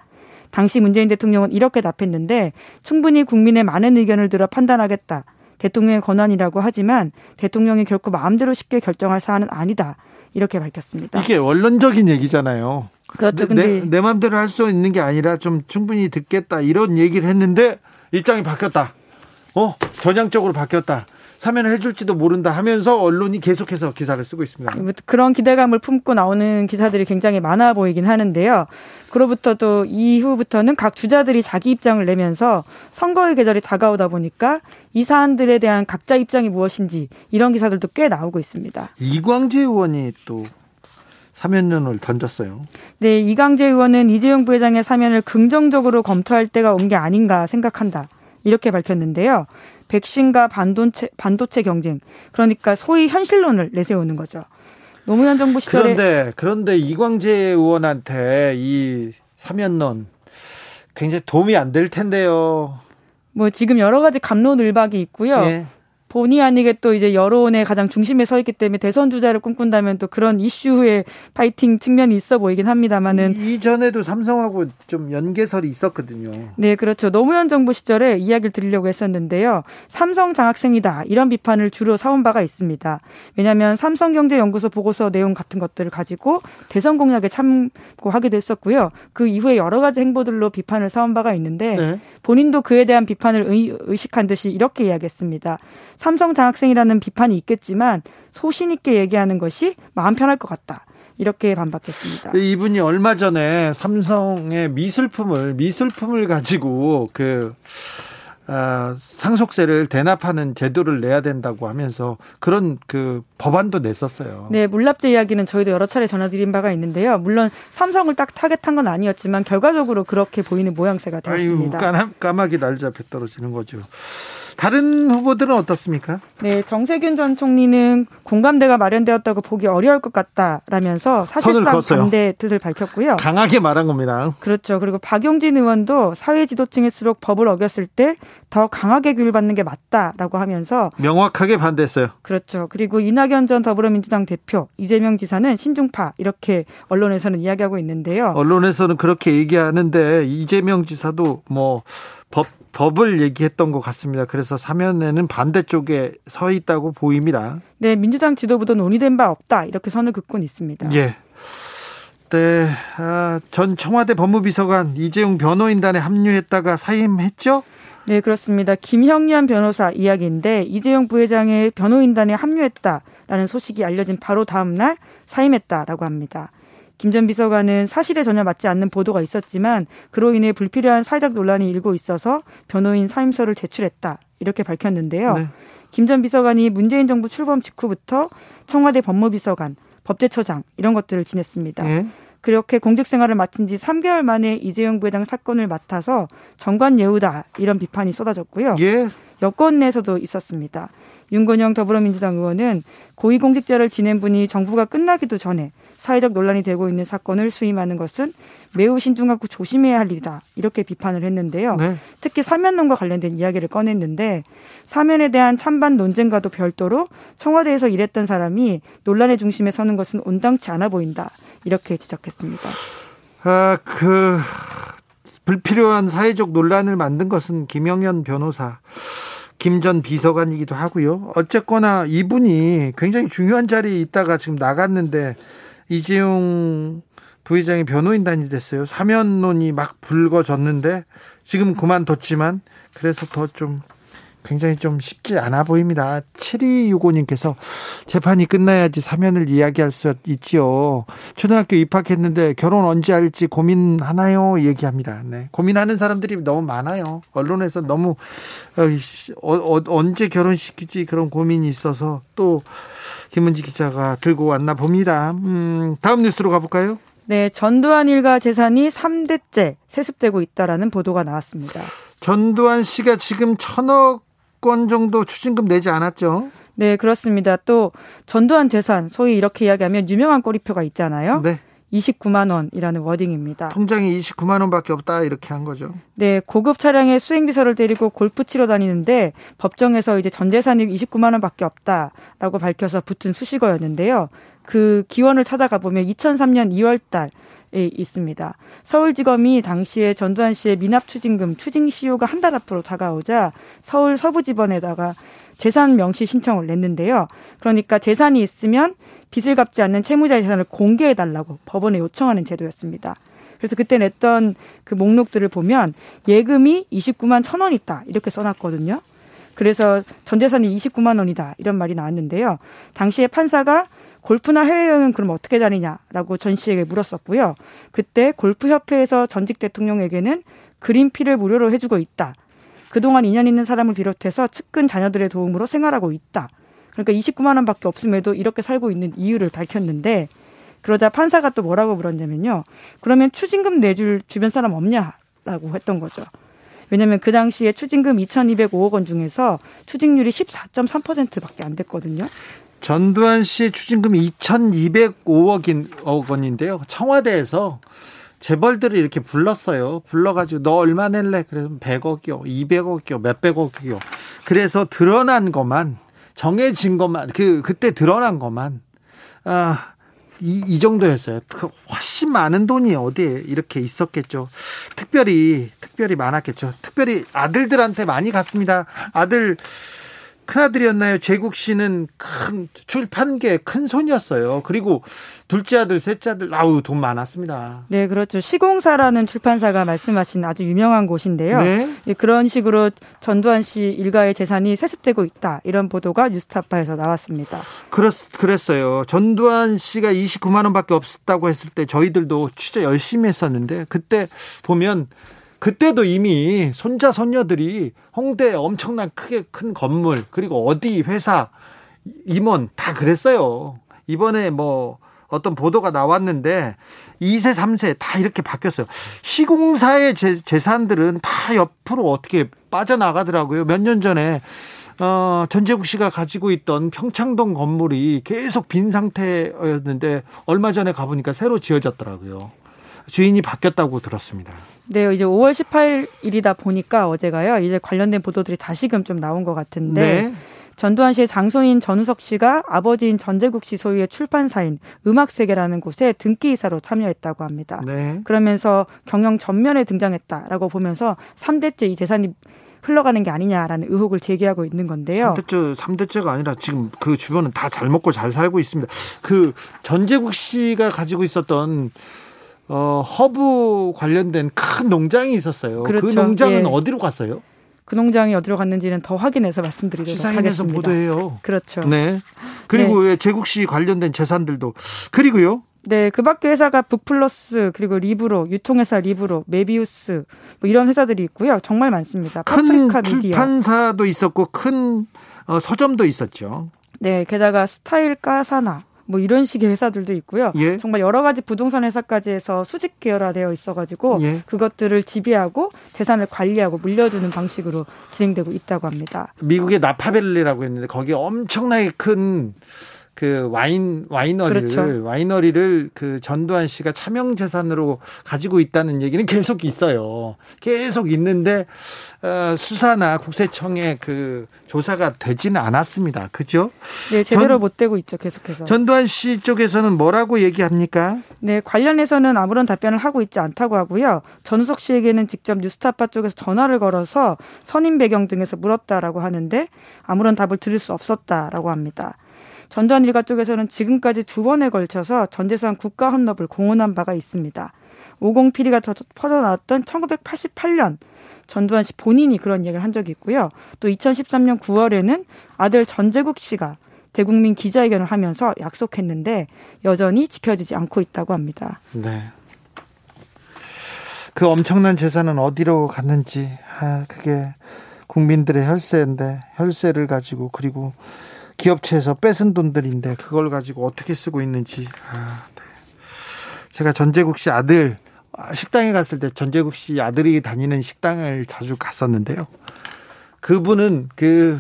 당시 문재인 대통령은 이렇게 답했는데 충분히 국민의 많은 의견을 들어 판단하겠다. 대통령의 권한이라고 하지만 대통령이 결코 마음대로 쉽게 결정할 사안은 아니다. 이렇게 밝혔습니다. 이게 원론적인 얘기잖아요. 그렇죠. 근데 내, 내 마음대로 할 수 있는 게 아니라 좀 충분히 듣겠다 이런 얘기를 했는데 입장이 바뀌었다. 어 전향적으로 바뀌었다. 사면을 해줄지도 모른다 하면서 언론이 계속해서 기사를 쓰고 있습니다. 뭐 그런 기대감을 품고 나오는 기사들이 굉장히 많아 보이긴 하는데요. 그로부터 또 이후부터는 각 주자들이 자기 입장을 내면서 선거의 계절이 다가오다 보니까 이 사안들에 대한 각자 입장이 무엇인지 이런 기사들도 꽤 나오고 있습니다. 이광재 의원이 또 사면론을 던졌어요. 네, 이광재 의원은 이재용 부회장의 사면을 긍정적으로 검토할 때가 온 게 아닌가 생각한다. 이렇게 밝혔는데요. 백신과 반도체, 반도체 경쟁. 그러니까 소위 현실론을 내세우는 거죠. 노무현 정부 시절에 그런데 그런데 이광재 의원한테 이 사면론 굉장히 도움이 안 될 텐데요. 뭐 지금 여러 가지 감론을박이 있고요. 예. 본의 아니게 또 이제 여론의 가장 중심에 서 있기 때문에 대선 주자를 꿈꾼다면 또 그런 이슈의 파이팅 측면이 있어 보이긴 합니다만은 이전에도 삼성하고 좀 연계설이 있었거든요. 네, 그렇죠. 노무현 정부 시절에 이야기를 드리려고 했었는데요. 삼성 장학생이다 이런 비판을 주로 사온 바가 있습니다. 왜냐하면 삼성경제연구소 보고서 내용 같은 것들을 가지고 대선 공약에 참고하기도 했었고요. 그 이후에 여러 가지 행보들로 비판을 사온 바가 있는데 네. 본인도 그에 대한 비판을 의식한 듯이 이렇게 이야기했습니다. 삼성 장학생이라는 비판이 있겠지만 소신 있게 얘기하는 것이 마음 편할 것 같다. 이렇게 반박했습니다. 이분이 얼마 전에 삼성의 미술품을 미술품을 가지고 그 아, 상속세를 대납하는 제도를 내야 된다고 하면서 그런 그 법안도 냈었어요. 네, 물납제 이야기는 저희도 여러 차례 전해드린 바가 있는데요. 물론 삼성을 딱 타겟한 건 아니었지만 결과적으로 그렇게 보이는 모양새가 되었습니다. 아유, 까마귀 날잡에 떨어지는 거죠. 다른 후보들은 어떻습니까? 네, 정세균 전 총리는 공감대가 마련되었다고 보기 어려울 것 같다라면서 사실상 반대 뜻을 밝혔고요. 강하게 말한 겁니다. 그렇죠. 그리고 박용진 의원도 사회 지도층일수록 법을 어겼을 때 더 강하게 규율받는 게 맞다라고 하면서 명확하게 반대했어요. 그렇죠. 그리고 이낙연 전 더불어민주당 대표, 이재명 지사는 신중파 이렇게 언론에서는 이야기하고 있는데요. 언론에서는 그렇게 얘기하는데 이재명 지사도 뭐 법, 법을 얘기했던 것 같습니다. 그래서 사면에는 반대쪽에 서 있다고 보입니다. 네, 민주당 지도부도 논의된 바 없다. 이렇게 선을 긋곤 있습니다. 예. 네, 아, 전 청와대 법무비서관 이재용 변호인단에 합류했다가 사임했죠? 네, 그렇습니다. 김형년 변호사 이야기인데 이재용 부회장의 변호인단에 합류했다라는 소식이 알려진 바로 다음 날 사임했다라고 합니다. 김 전 비서관은 사실에 전혀 맞지 않는 보도가 있었지만 그로 인해 불필요한 사회적 논란이 일고 있어서 변호인 사임서를 제출했다 이렇게 밝혔는데요. 네. 김전 비서관이 문재인 정부 출범 직후부터 청와대 법무비서관, 법제처장 이런 것들을 지냈습니다. 네. 그렇게 공직 생활을 마친 지 3개월 만에 이재용 부회장 사건을 맡아서 정관 예우다 이런 비판이 쏟아졌고요. 예. 여권 내에서도 있었습니다. 윤건영 더불어민주당 의원은 고위공직자를 지낸 분이 정부가 끝나기도 전에 사회적 논란이 되고 있는 사건을 수임하는 것은 매우 신중하고 조심해야 할 일이다. 이렇게 비판을 했는데요. 네. 특히 사면론과 관련된 이야기를 꺼냈는데 사면에 대한 찬반 논쟁과도 별도로 청와대에서 일했던 사람이 논란의 중심에 서는 것은 온당치 않아 보인다. 이렇게 지적했습니다. 아, 그 불필요한 사회적 논란을 만든 것은 김영현 변호사. 김 전 비서관이기도 하고요. 어쨌거나 이분이 굉장히 중요한 자리에 있다가 지금 나갔는데 이재용 부회장이 변호인단이 됐어요. 사면론이 막 불거졌는데 지금 그만뒀지만 그래서 더 좀 굉장히 좀 쉽지 않아 보입니다. 7265님께서 재판이 끝나야지 사면을 이야기할 수 있지요. 초등학교 입학했는데 결혼 언제 할지 고민하나요? 얘기합니다. 네. 고민하는 사람들이 너무 많아요. 언론에서 너무 어, 어, 언제 결혼시키지 그런 고민이 있어서 또 김은지 기자가 들고 왔나 봅니다. 음, 다음 뉴스로 가볼까요? 네, 전두환 일가 재산이 3대째 세습되고 있다라는 보도가 나왔습니다. 전두환 씨가 지금 천억 원 정도 추징금 내지 않았죠? 네, 그렇습니다. 또 전두환 재산, 소위 이렇게 이야기하면 유명한 꼬리표가 있잖아요. 네. 29만 원이라는 워딩입니다. 통장이 29만 원밖에 없다 이렇게 한 거죠. 네, 고급 차량에 수행 비서를 데리고 골프 치러 다니는데 법정에서 이제 전 재산이 29만 원밖에 없다라고 밝혀서 붙은 수식어였는데요. 그 기원을 찾아가 보면 2003년 2월 달에 있습니다. 서울지검이 당시에 전두환 씨의 미납 추징금 추징 시효가 한 달 앞으로 다가오자 서울 서부지법에다가 재산 명시 신청을 냈는데요. 그러니까 재산이 있으면 빚을 갚지 않는 채무자 재산을 공개해 달라고 법원에 요청하는 제도였습니다. 그래서 그때 냈던 그 목록들을 보면 예금이 29만 천 원 있다 이렇게 써놨거든요. 그래서 전 재산이 29만 원이다 이런 말이 나왔는데요. 당시에 판사가 골프나 해외여행은 그럼 어떻게 다니냐라고 전 씨에게 물었었고요. 그때 골프협회에서 전직 대통령에게는 그린피를 무료로 해주고 있다. 그동안 인연 있는 사람을 비롯해서 측근 자녀들의 도움으로 생활하고 있다. 그러니까 29만 원밖에 없음에도 이렇게 살고 있는 이유를 밝혔는데 그러자 판사가 또 뭐라고 물었냐면요. 그러면 추징금 내줄 주변 사람 없냐라고 했던 거죠. 왜냐하면 그 당시에 추징금 2,205억 원 중에서 추징률이 14.3%밖에 안 됐거든요. 전두환 씨의 추징금이 2,205억 원인데요. 청와대에서 재벌들을 이렇게 불렀어요. 불러가지고 너 얼마 낼래? 그래서 100억이요, 200억이요, 몇백억이요. 그래서 드러난 것만 정해진 것만 그 그때 드러난 것만 아. 이, 이 정도였어요. 그 훨씬 많은 돈이 어디에 이렇게 있었겠죠. 특별히, 특별히 많았겠죠. 특별히 아들들한테 많이 갔습니다. 아들, 큰아들이었나요? 제국 씨는 큰 출판계 큰 손이었어요. 그리고 둘째 아들, 셋째 아들, 아우, 돈 많았습니다. 네, 그렇죠. 시공사라는 출판사가 말씀하신 아주 유명한 곳인데요. 네. 예, 그런 식으로 전두환 씨 일가의 재산이 세습되고 있다. 이런 보도가 뉴스타파에서 나왔습니다. 그렇, 그랬어요. 전두환 씨가 29만원 밖에 없었다고 했을 때 저희들도 진짜 열심히 했었는데 그때 보면 그때도 이미 손자 손녀들이 홍대 엄청난 크게 큰 건물 그리고 어디 회사 임원 다 그랬어요. 이번에 뭐 어떤 보도가 나왔는데 2세, 3세 다 이렇게 바뀌었어요. 시공사의 재, 재산들은 다 옆으로 어떻게 빠져나가더라고요. 몇 년 전에 어, 전재국 씨가 가지고 있던 평창동 건물이 계속 빈 상태였는데 얼마 전에 가보니까 새로 지어졌더라고요. 주인이 바뀌었다고 들었습니다. 네, 이제 5월 18일이다 보니까 어제가요. 이제 관련된 보도들이 다시금 좀 나온 것 같은데 네. 전두환 씨의 장손인 전우석 씨가 아버지인 전재국 씨 소유의 출판사인 음악세계라는 곳에 등기이사로 참여했다고 합니다. 네. 그러면서 경영 전면에 등장했다라고 보면서 3대째 이 재산이 흘러가는 게 아니냐라는 의혹을 제기하고 있는 건데요. 3대째, 3대째가 아니라 지금 그 주변은 다 잘 먹고 잘 살고 있습니다. 그 전재국 씨가 가지고 있었던 어, 허브 관련된 큰 농장이 있었어요. 그 그렇죠. 그 농장은 예. 어디로 갔어요? 그 농장이 어디로 갔는지는 더 확인해서 말씀드리도록 하겠습니다. 보도해요. 그렇죠. 네. 그리고 네. 재국 씨 관련된 재산들도 그리고요. 네, 그 밖에 회사가 북플러스 그리고 리브로 유통회사 리브로 메비우스 뭐 이런 회사들이 있고요. 정말 많습니다. 큰 출판사도 있었고 큰 어, 서점도 있었죠. 네, 게다가 스타일 까사나 뭐 이런 식의 회사들도 있고요. 예. 정말 여러 가지 부동산 회사까지 해서 수직 계열화되어 있어가지고 예. 그것들을 지배하고 재산을 관리하고 물려주는 방식으로 진행되고 있다고 합니다. 미국의 나파벨리라고 했는데 거기 엄청나게 큰 그 와인 와이너리를 그렇죠. 와이너리를 그 전두환 씨가 차명 재산으로 가지고 있다는 얘기는 계속 있어요. 계속 있는데 어, 수사나 국세청의 그 조사가 되지는 않았습니다. 그죠? 네, 제대로 전, 못 되고 있죠. 계속해서. 전두환 씨 쪽에서는 뭐라고 얘기합니까? 네, 관련해서는 아무런 답변을 하고 있지 않다고 하고요. 전우석 씨에게는 직접 뉴스타파 쪽에서 전화를 걸어서 선임 배경 등에서 물었다라고 하는데 아무런 답을 들을 수 없었다라고 합니다. 전두환 일가 쪽에서는 지금까지 두 번에 걸쳐서 전재산 국가 헌납을 공언한 바가 있습니다. 오공 피리가 퍼져나왔던 1988년 전두환 씨 본인이 그런 얘기를 한 적이 있고요. 또 2013년 9월에는 아들 전재국 씨가 대국민 기자회견을 하면서 약속했는데 여전히 지켜지지 않고 있다고 합니다. 네. 그 엄청난 재산은 어디로 갔는지 아 그게 국민들의 혈세인데 혈세를 가지고 그리고 기업체에서 뺏은 돈들인데 그걸 가지고 어떻게 쓰고 있는지 아, 네. 제가 전재국 씨 아들 아, 식당에 갔을 때 전재국 씨 아들이 다니는 식당을 자주 갔었는데요. 그분은 그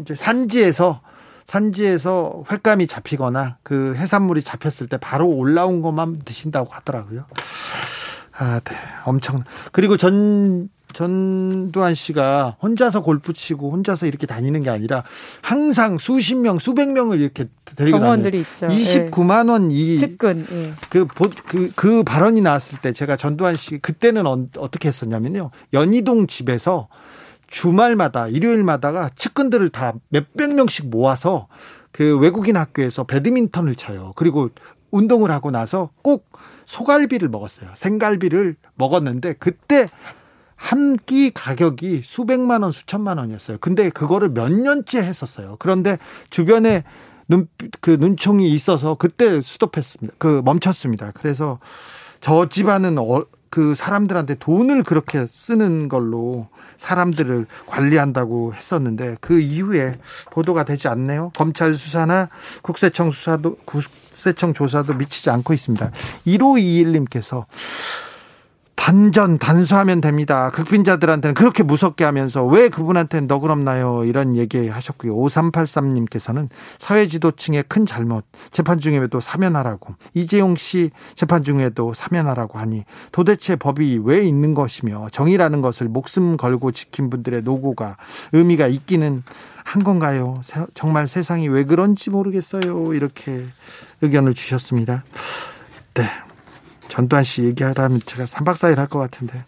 이제 산지에서 산지에서 횟감이 잡히거나 그 해산물이 잡혔을 때 바로 올라온 것만 드신다고 하더라고요. 아, 네. 엄청. 그리고 전, 전두환 씨가 혼자서 골프 치고 혼자서 이렇게 다니는 게 아니라 항상 수십 명, 수백 명을 이렇게 데리고 있죠. 29만 원이 측근. 예. 그, 그, 그 발언이 나왔을 때 제가 전두환 씨 그때는 어, 떻게 했었냐면요. 연희동 집에서 주말마다 일요일마다가 측근들을 다 몇백 명씩 모아서 그 외국인 학교에서 배드민턴을 쳐요. 그리고 운동을 하고 나서 꼭 소갈비를 먹었어요. 생갈비를 먹었는데 그때 한 끼 가격이 수백만 원, 수천만 원이었어요. 근데 그거를 몇 년째 했었어요. 그런데 주변에 눈, 그 눈총이 있어서 그때 스톱했습니다. 그 멈췄습니다. 그래서 저 집안은 어, 그 사람들한테 돈을 그렇게 쓰는 걸로 사람들을 관리한다고 했었는데 그 이후에 보도가 되지 않네요. 검찰 수사나 국세청 수사도 국세청 조사도 미치지 않고 있습니다. 1521님께서 단전 단수하면 됩니다. 극빈자들한테는 그렇게 무섭게 하면서 왜 그분한테는 너그럽나요? 이런 얘기 하셨고요. 5383님께서는 사회지도층의 큰 잘못 재판 중에도 사면하라고 이재용 씨 재판 중에도 사면하라고 하니 도대체 법이 왜 있는 것이며 정의라는 것을 목숨 걸고 지킨 분들의 노고가 의미가 있기는 한 건가요? 정말 세상이 왜 그런지 모르겠어요. 이렇게 의견을 주셨습니다. 네. 전두환 씨 얘기하라면 제가 3박 4일 할 것 같은데.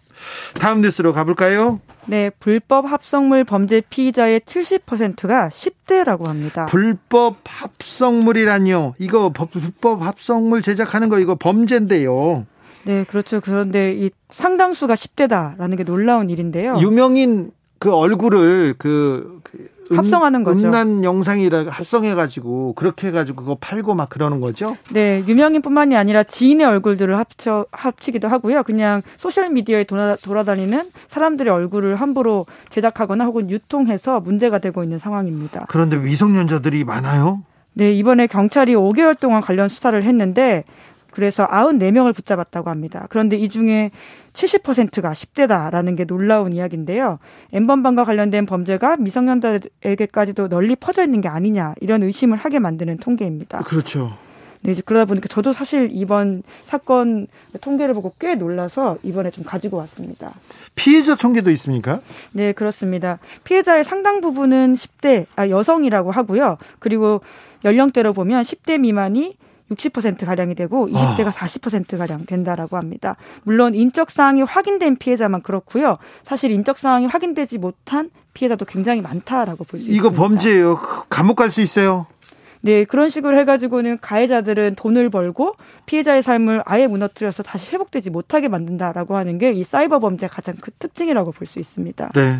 다음 뉴스로 가볼까요? 네, 불법 합성물 범죄 피의자의 70%가 10대라고 합니다. 불법 합성물이란요. 이거 불법 합성물 제작하는 거 이거 범죄인데요. 네, 그렇죠. 그런데 이 상당수가 10대다라는 게 놀라운 일인데요. 유명인 그 얼굴을 그, 그 합성하는 거죠. 음란 영상이라 합성해가지고 그렇게 해가지고 그거 팔고 막 그러는 거죠? 네, 유명인뿐만이 아니라 지인의 얼굴들을 합쳐 합치기도 하고요. 그냥 소셜 미디어에 돌아, 돌아 다니는 사람들의 얼굴을 함부로 제작하거나 혹은 유통해서 문제가 되고 있는 상황입니다. 그런데 미성년자들이 많아요? 네, 이번에 경찰이 5개월 동안 관련 수사를 했는데 그래서 94명을 붙잡았다고 합니다. 그런데 이 중에 70%가 10대다라는 게 놀라운 이야기인데요. 엠번방과 관련된 범죄가 미성년자에게까지도 널리 퍼져 있는 게 아니냐 이런 의심을 하게 만드는 통계입니다. 그렇죠. 네, 이제 그러다 보니까 저도 사실 이번 사건 통계를 보고 꽤 놀라서 이번에 좀 가지고 왔습니다. 피해자 통계도 있습니까? 네, 그렇습니다. 피해자의 상당 부분은 10대, 아, 여성이라고 하고요. 그리고 연령대로 보면 10대 미만이 60% 가량이 되고 20대가 아. 40% 가량 된다라고 합니다. 물론 인적 사항이 확인된 피해자만 그렇고요. 사실 인적 사항이 확인되지 못한 피해자도 굉장히 많다라고 볼 수 있습니다. 이거 범죄예요. 감옥 갈 수 있어요. 네, 그런 식으로 해가지고는 가해자들은 돈을 벌고 피해자의 삶을 아예 무너뜨려서 다시 회복되지 못하게 만든다라고 하는 게 이 사이버 범죄의 가장 큰 특징이라고 볼 수 있습니다. 네.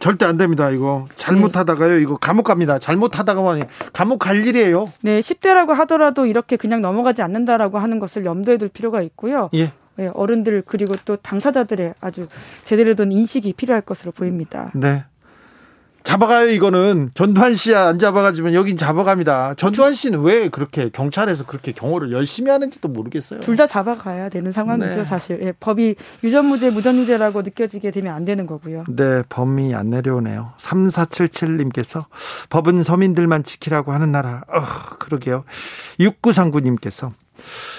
절대 안 됩니다. 이거 잘못하다가요. 이거 감옥 갑니다. 잘못하다가 보니 감옥 갈 일이에요. 네, 10대라고 하더라도 이렇게 그냥 넘어가지 않는다라고 하는 것을 염두에 둘 필요가 있고요. 예. 네, 어른들 그리고 또 당사자들의 아주 제대로 된 인식이 필요할 것으로 보입니다. 네. 잡아가요 이거는 전두환 씨야 안 잡아가지면 여긴 잡아갑니다. 전두환 씨는 왜 그렇게 경찰에서 그렇게 경호를 열심히 하는지도 모르겠어요. 둘 다 잡아가야 되는 상황이죠 네. 사실. 예, 법이 유전무죄 무전유죄라고 느껴지게 되면 안 되는 거고요. 네 범이 안 내려오네요. 3477님께서 법은 서민들만 지키라고 하는 나라. 어, 그러게요. 6939님께서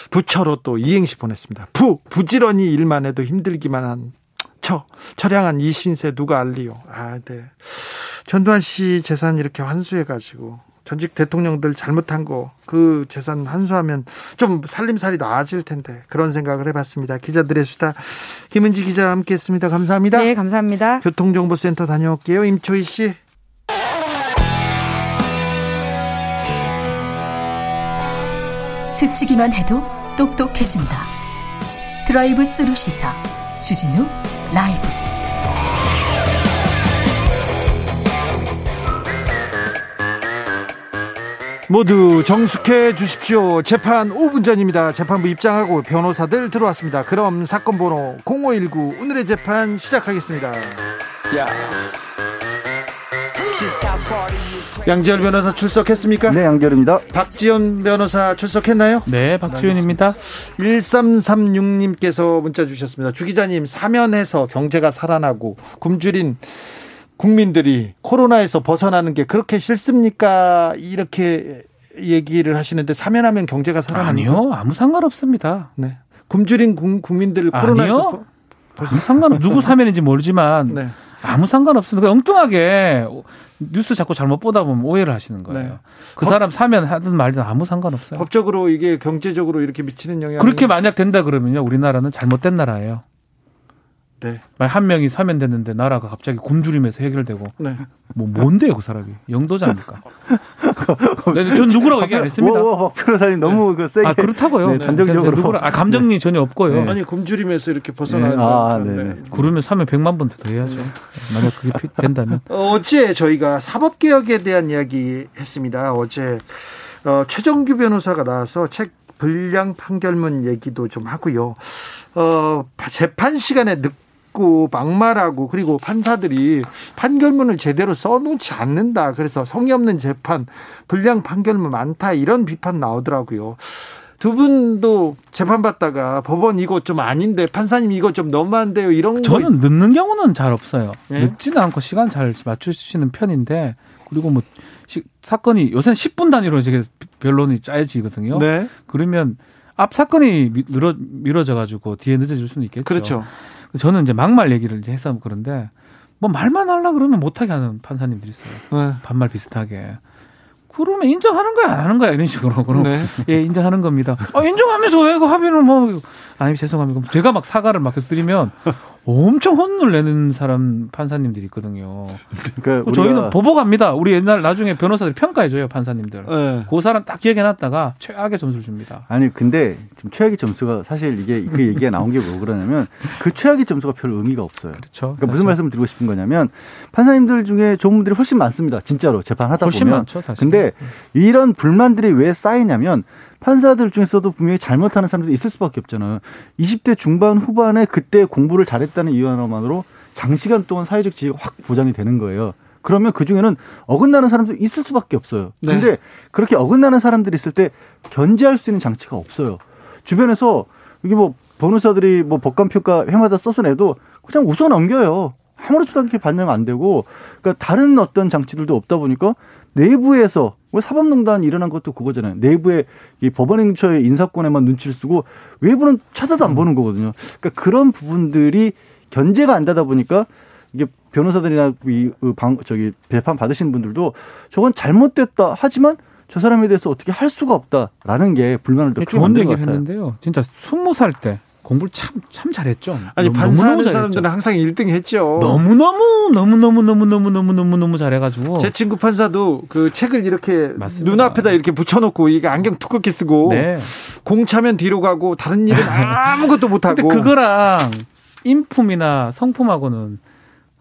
부처로 또 이행시 보냈습니다. 부 부지런히 일만 해도 힘들기만 한 처, 처량한 이 신세 누가 알리요. 아, 네. 전두환 씨 재산 이렇게 환수해가지고 전직 대통령들 잘못한 거 그 재산 환수하면 좀 살림살이 나아질 텐데 그런 생각을 해봤습니다. 기자들의 수다 김은지 기자 함께했습니다. 감사합니다. 네, 감사합니다. 교통정보센터 다녀올게요. 임초희 씨. 스치기만 해도 똑똑해진다. 드라이브 스루 시사 주진우 라이브. 모두 정숙해 주십시오. 재판 5분 전입니다. 재판부 입장하고 변호사들 들어왔습니다. 그럼 사건 번호 0519 오늘의 재판 시작하겠습니다. 야. 양지열 변호사 출석했습니까? 네, 양지열입니다. 박지원 변호사 출석했나요? 네, 박지원입니다. 1336님께서 문자 주셨습니다. 주 기자님, 사면해서 경제가 살아나고 굶주린 국민들이 코로나에서 벗어나는 게 그렇게 싫습니까? 이렇게 얘기를 하시는데 사면하면 경제가 살아나요? 아니요, 아무 상관없습니다. 네. 굶주린 국민들 코로나에서 아니요. 아무 상관 누구 사면인지 모르지만 네. 아무 상관없습니다. 엉뚱하게 뉴스 자꾸 잘못 보다 보면 오해를 하시는 거예요. 네. 그 사람 사면 하든 말든 아무 상관없어요. 법적으로 이게 경제적으로 이렇게 미치는 영향 그렇게 만약 된다 그러면요, 우리나라는 잘못된 나라예요. 네. 한 명이 사면 됐는데 나라가 갑자기 굶주림에서 해결되고. 네. 뭐 뭔데요 그 사람이 영도자입니까? 네, 전 누구라고 얘기 안 했습니다. 오, 오, 변호사님 너무 네. 그 세게. 아 그렇다고요. 네, 단정적으로. 누구라, 아 감정이 전혀 없고요. 네. 아니 굶주림에서 이렇게 벗어나는. 네. 아, 네. 그러면 사면 100만 번 더 해야죠. 만약 그게 된다면. 어제 저희가 사법 개혁에 대한 이야기 했습니다. 어제 어, 최정규 변호사가 나와서 책 불량 판결문 얘기도 좀 하고요. 어, 재판 시간에 늦 묻고 막말하고 그리고 판사들이 판결문을 제대로 써놓지 않는다. 그래서 성의 없는 재판, 불량 판결문 많다 이런 비판 나오더라고요. 두 분도 재판 받다가 법원 이거 좀 아닌데 판사님 이거 좀 너무한데요 이런 저는 거... 늦는 경우는 잘 없어요. 네? 늦지는 않고 시간 잘 맞추시는 편인데 그리고 뭐 시, 사건이 요새는 10분 단위로 이제 변론이 짜여지거든요. 네. 그러면 앞 사건이 미뤄 미뤄져 가지고 뒤에 늦어질 수는 있겠죠. 그렇죠. 저는 이제 막말 얘기를 이제 해서 그런데 뭐 말만 하려 그러면 못하게 하는 판사님들이 있어요. 네. 반말 비슷하게. 그러면 인정하는 거야 안 하는 거야 이런 식으로 그럼 네. 예 인정하는 겁니다. 아 인정하면서 왜 그 합의는 뭐 아니 죄송합니다. 제가 막 사과를 막 드리면 엄청 혼을 내는 사람 판사님들이 있거든요. 그러니까 저희는 보복합니다. 우리 옛날 나중에 변호사들이 평가해줘요 판사님들. 네. 그 사람 딱 기억해놨다가 최악의 점수를 줍니다. 아니 근데 지금 최악의 점수가 사실 이게 그 얘기가 나온 게 뭐 그러냐면 그 최악의 점수가 별 의미가 없어요. 그렇죠. 그러니까 무슨 말씀을 드리고 싶은 거냐면 판사님들 중에 좋은 분들이 훨씬 많습니다. 진짜로 재판하다 훨씬 보면. 많죠, 사실. 근데 이런 불만들이 왜 쌓이냐면 판사들 중에서도 분명히 잘못하는 사람들이 있을 수밖에 없잖아요. 20대 중반 후반에 그때 공부를 잘했다는 이유 하나만으로 장시간 동안 사회적 지위가 확 보장이 되는 거예요. 그러면 그 중에는 어긋나는 사람도 있을 수밖에 없어요. 네. 근데 그렇게 어긋나는 사람들이 있을 때 견제할 수 있는 장치가 없어요. 주변에서 이게 뭐 변호사들이 뭐 법관 평가 회마다 써서 내도 그냥 웃어 넘겨요. 아무렇지도 않게 반영 안 되고 그러니까 다른 어떤 장치들도 없다 보니까 내부에서 왜 사법농단이 일어난 것도 그거잖아요. 내부에 이 법원행처의 인사권에만 눈치를 쓰고 외부는 찾아도 안 보는 거거든요. 그러니까 그런 부분들이 견제가 안 되다 보니까 이게 변호사들이나 이 방 저기 재판 받으신 분들도 저건 잘못됐다 하지만 저 사람에 대해서 어떻게 할 수가 없다라는 게 불만을 더 좋은 얘기를 했는데요. 진짜 스무 살 때 공부를 참, 참 잘했죠. 아니, 반사하는 사람들은 항상 1등 했죠. 너무너무, 너무너무, 너무너무, 너무너무, 너무 잘해가지고. 제 친구 판사도 그 책을 이렇게 맞습니다. 눈앞에다 이렇게 붙여놓고 이게 안경 두껍게 쓰고. 네. 공 차면 뒤로 가고 다른 일은 아무것도 못하고. 근데 그거랑 인품이나 성품하고는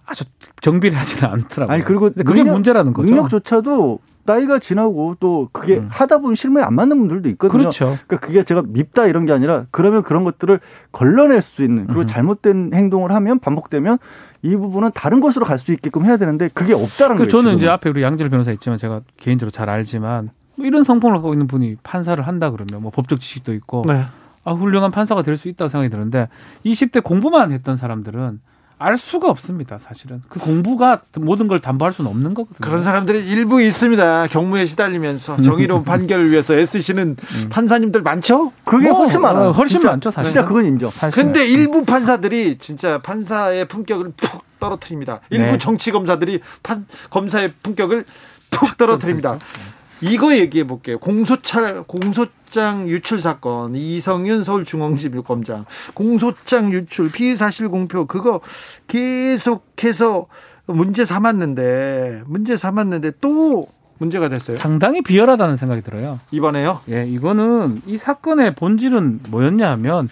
아주 정비를 하지는 않더라고요. 아니, 그리고 그게 능력, 문제라는 거죠. 능력조차도 나이가 지나고 또 그게 음. 하다 보면 실무에 안 맞는 분들도 있거든요. 그렇죠. 그러니까 그게 제가 밉다 이런 게 아니라 그러면 그런 것들을 걸러낼 수 있는 그리고 음. 잘못된 행동을 하면 반복되면 이 부분은 다른 곳으로 갈 수 있게끔 해야 되는데 그게 없다는 거예요. 저는 지금은. 이제 앞에 우리 양질 변호사 있지만 제가 개인적으로 잘 알지만 뭐 이런 성품을 갖고 있는 분이 판사를 한다 그러면 뭐 법적 지식도 있고 네. 아 훌륭한 판사가 될 수 있다고 생각이 드는데 20대 공부만 했던 사람들은 알 수가 없습니다, 사실은. 그 공부가 모든 걸 담보할 수는 없는 거거든요. 그런 사람들이 일부 있습니다. 경무에 시달리면서 정의로운 판결을 위해서 애쓰시는 음. 판사님들 많죠? 그게 뭐, 훨씬 많아요. 어, 훨씬 진짜, 많죠, 사실. 진짜 그건 인정. 사실. 근데 일부 판사들이 진짜 판사의 품격을 푹 떨어뜨립니다. 일부 네. 정치 검사들이 판, 검사의 품격을 푹 떨어뜨립니다. 이거 얘기해 볼게요. 공소차 공소 장 유출 사건 이성윤 서울중앙지검장 공소장 유출 피의 사실 공표 그거 계속해서 문제 삼았는데 문제 삼았는데 또 문제가 됐어요. 상당히 비열하다는 생각이 들어요. 이번에요? 예, 이거는 이 사건의 본질은 뭐였냐 하면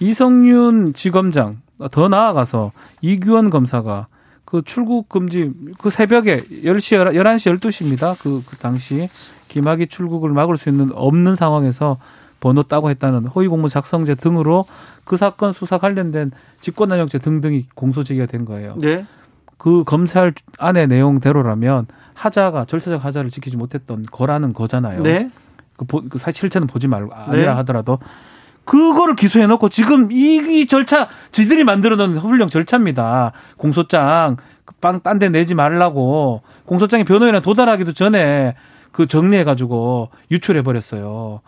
이성윤 지검장 더 나아가서 이규원 검사가 그 출국 금지 그 새벽에 10시 11시 12시입니다. 그, 그 당시 김학의 출국을 막을 수 있는 없는 상황에서 번호 따고 했다는 허위 공문 작성죄 등으로 그 사건 수사 관련된 직권남용죄 등등이 공소 제기가 된 거예요. 네. 그 검찰 안의 내용대로라면 하자가 절차적 하자를 지키지 못했던 거라는 거잖아요. 네. 그, 보, 그 실체는 보지 말고 아니라 네. 하더라도 그거를 기소해 놓고 지금 이, 이 절차 지들이 만들어 놓은 훌령 절차입니다. 공소장 빵 딴 데 내지 말라고 공소장이 변호인에 도달하기도 전에 그 정리해가지고 유출해 버렸어요.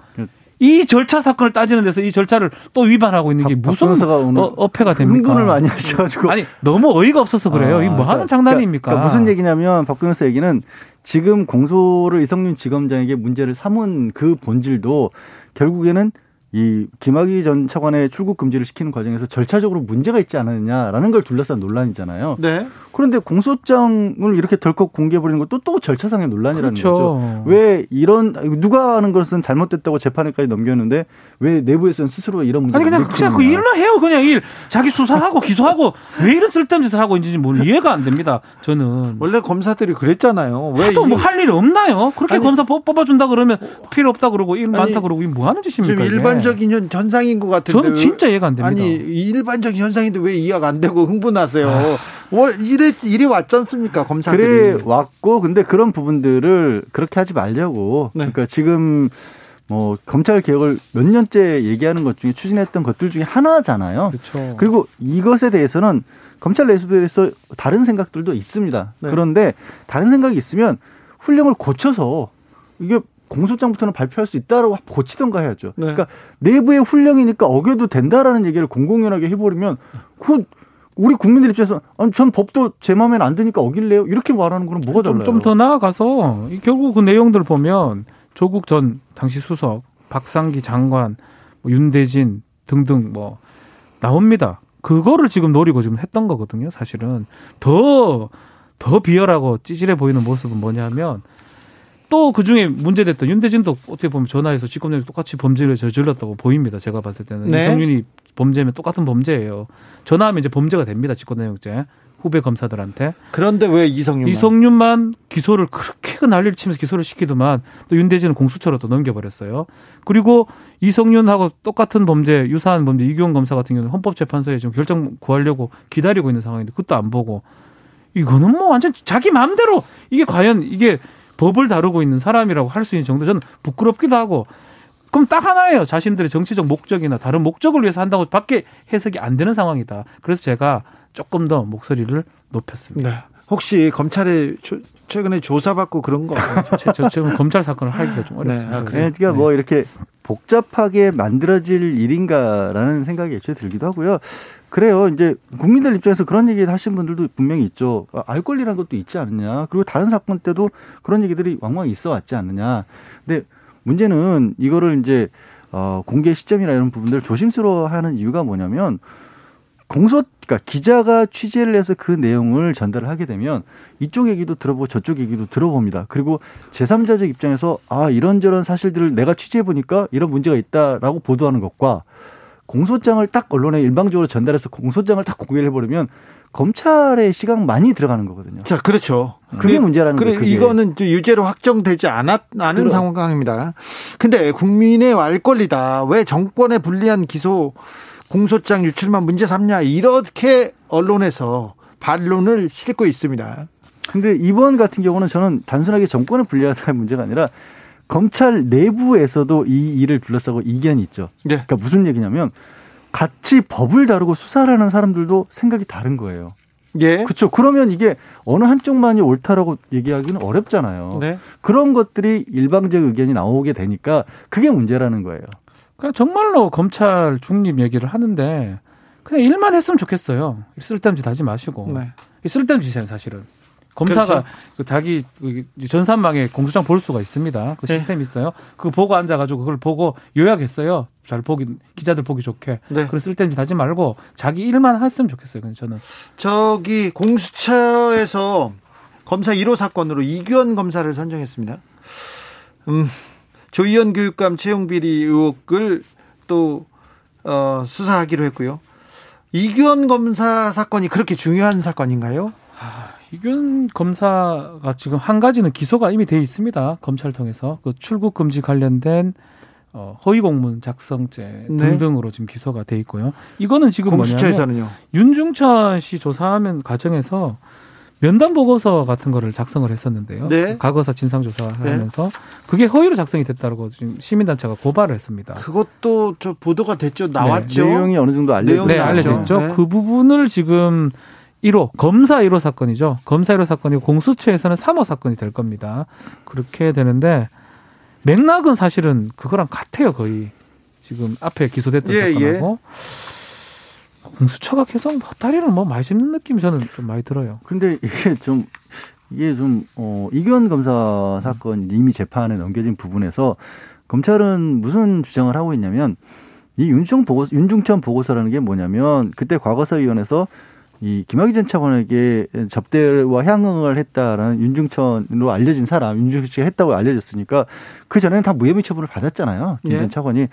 이 절차 사건을 따지는 데서 이 절차를 또 위반하고 있는 게 무슨 어, 어폐가 됩니까? 흥분을 많이 하셔가지고 아니 너무 어이가 없어서 그래요. 아, 이뭐 하는 그러니까, 장난입니까? 그러니까 무슨 얘기냐면 박 변호사 얘기는 지금 공소를 이성윤 지검장에게 문제를 삼은 그 본질도 결국에는 이 김학의 전 차관의 출국 금지를 시키는 과정에서 절차적으로 문제가 있지 않았느냐라는 걸 둘러싼 논란이잖아요. 네. 그런데 공소장을 이렇게 덜컥 공개해버리는 것도 또 절차상의 논란이라는 그렇죠. 거죠. 왜 이런 누가 하는 것은 잘못됐다고 재판에까지 넘겼는데 왜 내부에서는 스스로 이런 문제가 아니 그냥 그냥 그 일만 해요. 그냥 일 자기 수사하고 기소하고 왜 이런 쓸데없는 짓을 하고 있는지 뭘 이해가 안 됩니다. 저는 원래 검사들이 그랬잖아요. 왜 뭐할 일 없나요? 그렇게 아니, 검사 뽑아준다 그러면 필요 없다 그러고 일 많다 그러고 이 뭐 하는 짓입니까? 일반 일반적인 현상인 것 같은데. 저는 진짜 이해가 안 됩니다. 아니 일반적인 현상인데 왜 이해가 안 되고 흥분하세요? 아. 뭐 이래 이래 왔지 않습니까 검사들이? 그래 왔고 근데 그런 부분들을 그렇게 하지 말려고. 네. 그러니까 지금 뭐 검찰 개혁을 몇 년째 얘기하는 것 중에 추진했던 것들 중에 하나잖아요. 그렇죠. 그리고 이것에 대해서는 검찰 내부에서 다른 생각들도 있습니다. 네. 그런데 다른 생각이 있으면 훈령을 고쳐서 이게 공소장부터는 발표할 수 있다라고 고치던가 해야죠. 네. 그러니까 내부의 훈령이니까 어겨도 된다라는 얘기를 공공연하게 해버리면 그 우리 국민들 입장에서 아니 전 법도 제 마음에 안 드니까 어길래요 이렇게 말하는 거는 뭐가 달라요? 좀 더 나아가서 결국 그 내용들 보면 조국 전 당시 수석, 박상기 장관, 뭐 윤대진 등등 뭐 나옵니다. 그거를 지금 노리고 지금 했던 거거든요. 사실은 더더 비열하고 찌질해 보이는 모습은 뭐냐면 또 그 중에 문제됐던 윤대진도 어떻게 보면 전화해서 직권내에서 똑같이 범죄를 저질렀다고 보입니다. 제가 봤을 때는 네. 이성윤이 범죄면 똑같은 범죄예요. 전화하면 이제 범죄가 됩니다. 직권내용죄 후배 검사들한테. 그런데 왜 이성윤만? 이성윤만 기소를 그렇게 난리를 치면서 기소를 시키더만 또 윤대진은 공수처로 또 넘겨버렸어요. 그리고 이성윤하고 똑같은 범죄, 유사한 범죄 이규원 검사 같은 경우는 헌법재판소에 지금 결정 구하려고 기다리고 있는 상황인데 그것도 안 보고 이거는 뭐 완전 자기 마음대로 이게 과연 이게 법을 다루고 있는 사람이라고 할 수 있는 정도 저는 부끄럽기도 하고 그럼 딱 하나예요. 자신들의 정치적 목적이나 다른 목적을 위해서 한다고 밖에 해석이 안 되는 상황이다. 그래서 제가 조금 더 목소리를 높였습니다. 네. 혹시 검찰에 최근에 조사받고 그런 거 저, 지금 검찰 사건을 하기가 좀 어렵습니다. 네. 아, 그러니까 뭐 네. 이렇게 복잡하게 만들어질 일인가라는 생각이 애초에 들기도 하고요. 그래요. 이제 국민들 입장에서 그런 얘기 하신 분들도 분명히 있죠. 아, 알 권리라는 것도 있지 않느냐. 그리고 다른 사건 때도 그런 얘기들이 왕왕 있어 왔지 않느냐. 근데 문제는 이거를 이제 어 공개 시점이나 이런 부분들을 조심스러워하는 이유가 뭐냐면 공소 그러니까 기자가 취재를 해서 그 내용을 전달을 하게 되면 이쪽 얘기도 들어보고 저쪽 얘기도 들어봅니다. 그리고 제3자적 입장에서 아 이런저런 사실들을 내가 취재해 보니까 이런 문제가 있다라고 보도하는 것과 공소장을 딱 언론에 일방적으로 전달해서 공소장을 딱 공개를 해버리면 검찰의 시간 많이 들어가는 거거든요. 자, 그렇죠. 그게 그, 문제라는 거예요. 이거는 유죄로 확정되지 않았, 않은 그럼. 상황입니다. 근데 국민의 알 권리다. 왜 정권에 불리한 기소 공소장 유출만 문제 삼냐. 이렇게 언론에서 반론을 싣고 있습니다. 근데 이번 같은 경우는 저는 단순하게 정권을 불리하다는 문제가 아니라 검찰 내부에서도 이 일을 둘러싸고 이견이 있죠. 네. 그러니까 무슨 얘기냐면 같이 법을 다루고 수사를 하는 사람들도 생각이 다른 거예요. 예. 그렇죠. 그러면 이게 어느 한쪽만이 옳다라고 얘기하기는 어렵잖아요. 네. 그런 것들이 일방적 의견이 나오게 되니까 그게 문제라는 거예요. 그냥 정말로 검찰 중립 얘기를 하는데 그냥 일만 했으면 좋겠어요. 쓸데없는 짓 하지 마시고. 네. 쓸데없는 짓이에요, 사실은. 검사가 그렇죠. 그 자기 그 전산망에 공소장 볼 수가 있습니다. 그 네. 시스템 이 있어요. 그거 보고 앉아가지고 그걸 보고 요약했어요. 잘 보기 기자들 보기 좋게. 네. 그래 쓸데없는 짓 하지 말고 자기 일만 했으면 좋겠어요. 근데 저는 저기 공수처에서 검사 1호 사건으로 이규원 검사를 선정했습니다. 음, 조희연 교육감 채용 비리 의혹을 또 어, 수사하기로 했고요. 이규원 검사 사건이 그렇게 중요한 사건인가요? 아, 이균 검사가 지금 한 가지는 기소가 이미 돼 있습니다. 검찰 통해서 그 출국 금지 관련된 어, 허위 공문 작성죄 네. 등등으로 지금 기소가 돼 있고요. 이거는 지금 공수처에서는요. 윤중천 씨 조사하면 과정에서 면담 보고서 같은 거를 작성을 했었는데요. 네. 과거사 진상 조사하면서 네. 그게 허위로 작성이 됐다고 지금 시민단체가 고발을 했습니다. 그것도 저 보도가 됐죠. 나왔죠. 네. 내용이 어느 정도 알려졌죠. 네, 알려졌죠. 네. 그 부분을 지금 1호 검사 1호 사건이죠. 검사 1호 사건이고 공수처에서는 3호 사건이 될 겁니다. 그렇게 되는데 맥락은 사실은 그거랑 같아요, 거의. 지금 앞에 기소됐던 예, 사건하고. 예. 공수처가 계속 다리를 뭐 많이 씹는 느낌이 저는 좀 많이 들어요. 근데 이게 좀 이게 좀 어, 이규원 검사 사건 이미 재판에 넘겨진 부분에서 검찰은 무슨 주장을 하고 있냐면 이 윤중 보고 윤중천 보고서라는 게 뭐냐면 그때 과거사위원회에서 이 김학의 전 차관에게 접대와 향응을 했다라는 윤중천으로 알려진 사람, 윤중천 씨가 했다고 알려졌으니까 그 전에는 다 무혐의 처분을 받았잖아요. 김전 예. 차관이.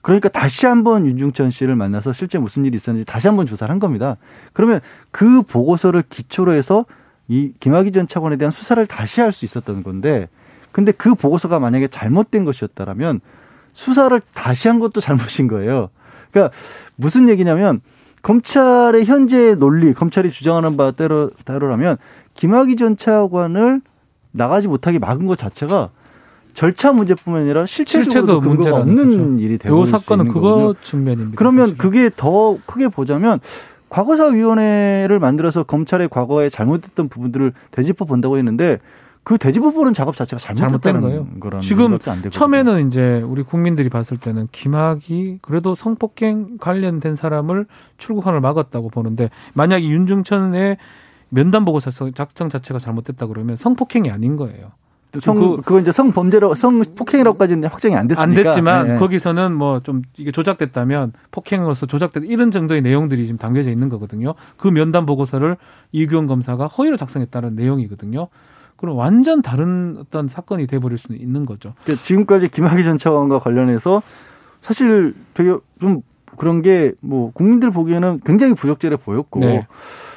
그러니까 다시 한번 윤중천 씨를 만나서 실제 무슨 일이 있었는지 다시 한번 조사를 한 겁니다. 그러면 그 보고서를 기초로 해서 이 김학의 전 차관에 대한 수사를 다시 할 수 있었던 건데 근데 그 보고서가 만약에 잘못된 것이었다라면 수사를 다시 한 것도 잘못인 거예요. 그러니까 무슨 얘기냐면 검찰의 현재 논리, 검찰이 주장하는 바대로 대로라면 김학의 전 차관을 나가지 못하게 막은 것 자체가 절차 문제뿐만 아니라 실체적으로 근거가 없는 그렇죠. 일이 되고 이 사건은 그거 측면입니다. 그러면 사실. 그게 더 크게 보자면 과거사위원회를 만들어서 검찰의 과거에 잘못했던 부분들을 되짚어 본다고 했는데 그 돼지부 보는 작업 자체가 잘못된 거예요. 지금 처음에는 이제 우리 국민들이 봤을 때는 김학이 그래도 성폭행 관련된 사람을 출국한을 막았다고 보는데 만약에 윤중천의 면담 보고서 작성 자체가 잘못됐다 그러면 성폭행이 아닌 거예요. 성 그, 그거 이제 성범죄로 성폭행이라고까지는 확정이 안 됐으니까 안 됐지만 네. 거기서는 뭐 좀 이게 조작됐다면 폭행으로서 조작된 이런 정도의 내용들이 지금 담겨져 있는 거거든요. 그 면담 보고서를 이규원 검사가 허위로 작성했다는 내용이거든요. 그럼 완전 다른 어떤 사건이 돼버릴 수는 있는 거죠. 그러니까 지금까지 김학의 전 차관과 관련해서 사실 되게 좀 그런 게 뭐 국민들 보기에는 굉장히 부적절해 보였고 네.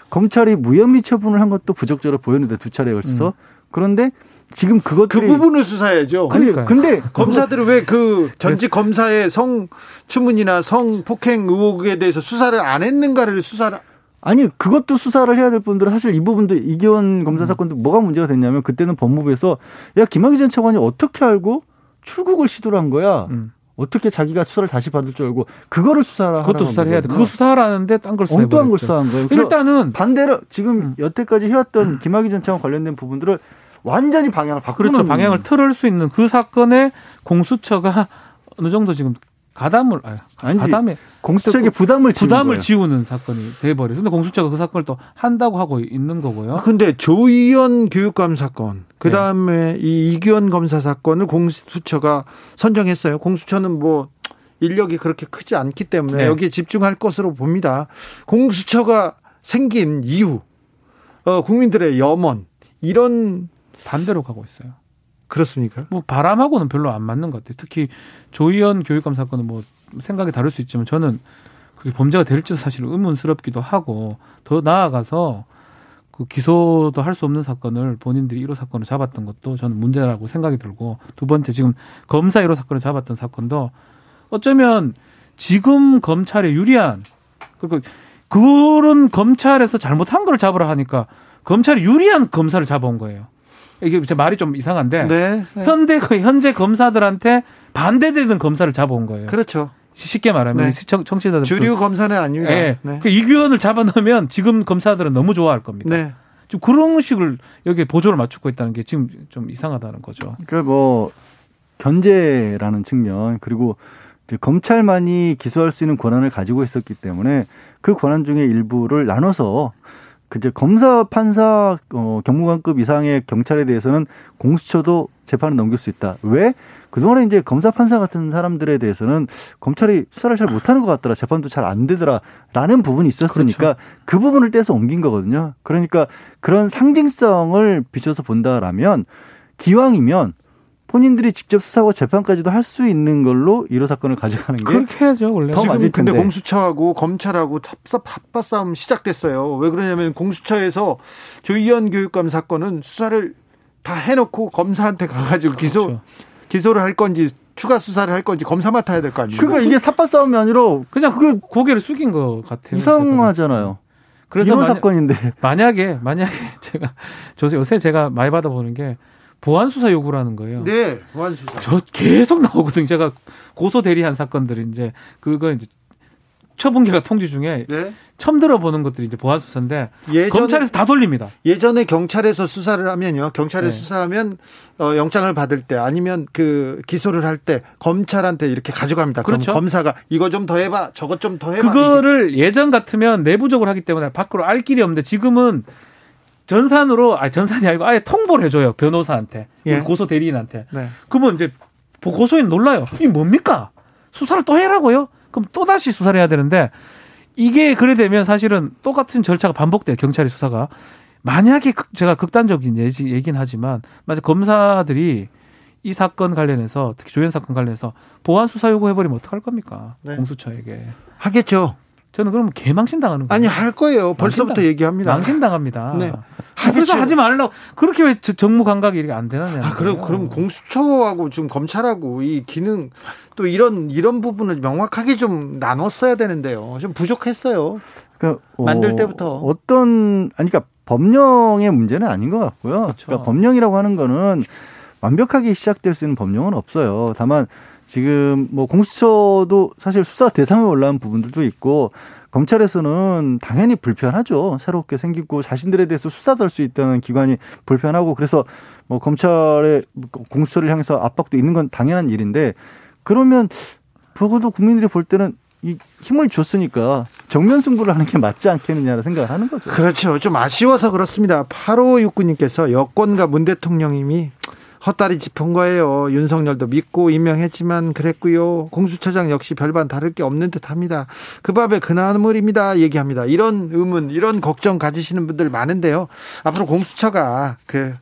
검찰이 무혐의 처분을 한 것도 부적절해 보였는데 두 차례에 걸쳐서 음. 그런데 지금 그것 그 부분을 수사해야죠. 그러니까 근데 검사들은 왜 그 전직 검사의 성 추문이나 성 폭행 의혹에 대해서 수사를 안 했는가를 수사를 아니 그것도 수사를 해야 될 분들은 사실 이 부분도 이기원 검사 음. 사건도 뭐가 문제가 됐냐면 그때는 법무부에서 야 김학의 전 차관이 어떻게 알고 출국을 시도를 한 거야. 음. 어떻게 자기가 수사를 다시 받을 줄 알고 그거를 수사를 그것도 수사를 해야 돼. 그거 수사하라는데 딴 걸 수사해 엉뚱한 걸 수사한 거예요. 일단은 반대로 지금 음. 여태까지 해왔던 김학의 전 차관 관련된 부분들을 완전히 방향을 바꾸는 그렇죠. 방향을 틀을 수 있는 그 사건에 공수처가 어느 정도 지금 가담을 아니, 가담에 공수처에게 부담을 부담을 지우는 사건이 돼버려요. 근데 공수처가 그 사건을 또 한다고 하고 있는 거고요. 근데 조희연 교육감 사건, 그 다음에 네. 이 이규현 검사 사건을 공수처가 선정했어요. 공수처는 뭐 인력이 그렇게 크지 않기 때문에 네. 여기에 집중할 것으로 봅니다. 공수처가 생긴 이유, 어, 국민들의 염원 이런 반대로 가고 있어요. 그렇습니까? 뭐 바람하고는 별로 안 맞는 것 같아요. 특히 조희연 교육감 사건은 뭐 생각이 다를 수 있지만 저는 그게 범죄가 될지도 사실 의문스럽기도 하고 더 나아가서 그 기소도 할 수 없는 사건을 본인들이 1호 사건을 잡았던 것도 저는 문제라고 생각이 들고 두 번째 지금 검사 1호 사건을 잡았던 사건도 어쩌면 지금 검찰에 유리한 그리고 그런 검찰에서 잘못한 걸 잡으라 하니까 검찰이 유리한 검사를 잡아온 거예요. 이게 제 말이 좀 이상한데 네, 네. 현대 현재 검사들한테 반대되는 검사를 잡아온 거예요. 그렇죠. 쉽게 말하면 네. 청, 청취자들 주류 검사는 아닙니다. 네. 네. 그 이규현을 잡아넣으면 지금 검사들은 너무 좋아할 겁니다. 네. 좀 그런 식을 여기에 보조를 맞추고 있다는 게 지금 좀 이상하다는 거죠. 그러니까 뭐 견제라는 측면 그리고 검찰만이 기소할 수 있는 권한을 가지고 있었기 때문에 그 권한 중에 일부를 나눠서 그 이제 검사, 판사, 어, 경무관급 이상의 경찰에 대해서는 공수처도 재판을 넘길 수 있다. 왜? 그동안에 이제 검사, 판사 같은 사람들에 대해서는 검찰이 수사를 잘 못하는 것 같더라. 재판도 잘 안 되더라. 라는 부분이 있었으니까 그렇죠. 그 부분을 떼서 옮긴 거거든요. 그러니까 그런 상징성을 비춰서 본다라면 기왕이면 본인들이 직접 수사하고 재판까지도 할 수 있는 걸로 1호 사건을 가져가는 게 그렇게 해야죠 원래. 더 지금 근데 공수처하고 검찰하고 탑사 싸움 시작됐어요. 왜 그러냐면 공수처에서 조희연 교육감 사건은 수사를 다 해놓고 검사한테 가가지고 기소 그렇죠. 기소를 할 건지 추가 수사를 할 건지 검사 맡아야 될 거 아니에요? 그러니까 이게 삽바 싸움이 아니라 그냥 그 고개를 숙인 것 같아요. 이상하잖아요. 그래서 만약, 사건인데 만약에 만약에 제가 요새 제가 많이 받아보는 게 보안 수사 요구라는 거예요. 네, 보안 수사. 저 계속 나오거든요. 제가 고소 대리한 사건들이 이제 그거 이제 처분계가 통지 중에 네? 처음 들어보는 것들이 이제 보안 수사인데 예전에, 검찰에서 다 돌립니다. 예전에 경찰에서 수사를 하면요, 경찰에 네. 수사하면 어, 영장을 받을 때 아니면 그 기소를 할 때 검찰한테 이렇게 가져갑니다. 그렇죠. 검사가 이거 좀 더 해봐, 저것 좀 더 해봐. 그거를 이게. 예전 같으면 내부적으로 하기 때문에 밖으로 알 길이 없는데 지금은 전산으로 아 전산이 아니고 아예 통보를 해줘요 변호사한테 예. 고소 대리인한테. 네. 그러면 이제 고소인 놀라요. 이 뭡니까? 수사를 또 해라고요? 그럼 또 다시 수사를 해야 되는데 이게 그래 되면 사실은 똑같은 절차가 반복돼요. 경찰의 수사가. 만약에 제가 극단적인 얘기긴 하지만 만약 검사들이 이 사건 관련해서 특히 조현 사건 관련해서 보안 수사 요구해버리면 어떡할 겁니까? 네. 공수처에게. 하겠죠. 저는 그러면 개망신 당하는 거예요. 아니 할 거예요. 벌써부터 얘기합니다. 망신 당합니다. 네. 그래서 하지 말라고 그렇게 왜 정무 감각이 이렇게 안 되느냐. 아 그럼 그럼 공수처하고 좀 검찰하고 이 기능 또 이런 이런 부분을 명확하게 좀 나눴어야 되는데요. 좀 부족했어요. 그러니까 만들 어, 때부터 어떤 아니 그러니까 법령의 문제는 아닌 것 같고요. 그렇죠. 그러니까 법령이라고 하는 거는 완벽하게 시작될 수 있는 법령은 없어요. 다만 지금 뭐 공수처도 사실 수사 대상에 올라온 부분들도 있고 검찰에서는 당연히 불편하죠. 새롭게 생기고 자신들에 대해서 수사도 할수 있다는 기관이 불편하고 그래서 뭐 검찰의 공수처를 향해서 압박도 있는 건 당연한 일인데 그러면 적어도 국민들이 볼 때는 이 힘을 줬으니까 정면 승부를 하는 게 맞지 않겠느냐는 생각을 하는 거죠. 그렇죠. 좀 아쉬워서 그렇습니다. 8569님께서 여권과 문 대통령님이 헛다리 짚은 거예요. 윤석열도 믿고 임명했지만 그랬고요. 공수처장 역시 별반 다를 게 없는 듯합니다. 그 밥에 그나물입니다. 얘기합니다. 이런 의문, 이런 걱정 가지시는 분들 많은데요. 앞으로 공수처가 그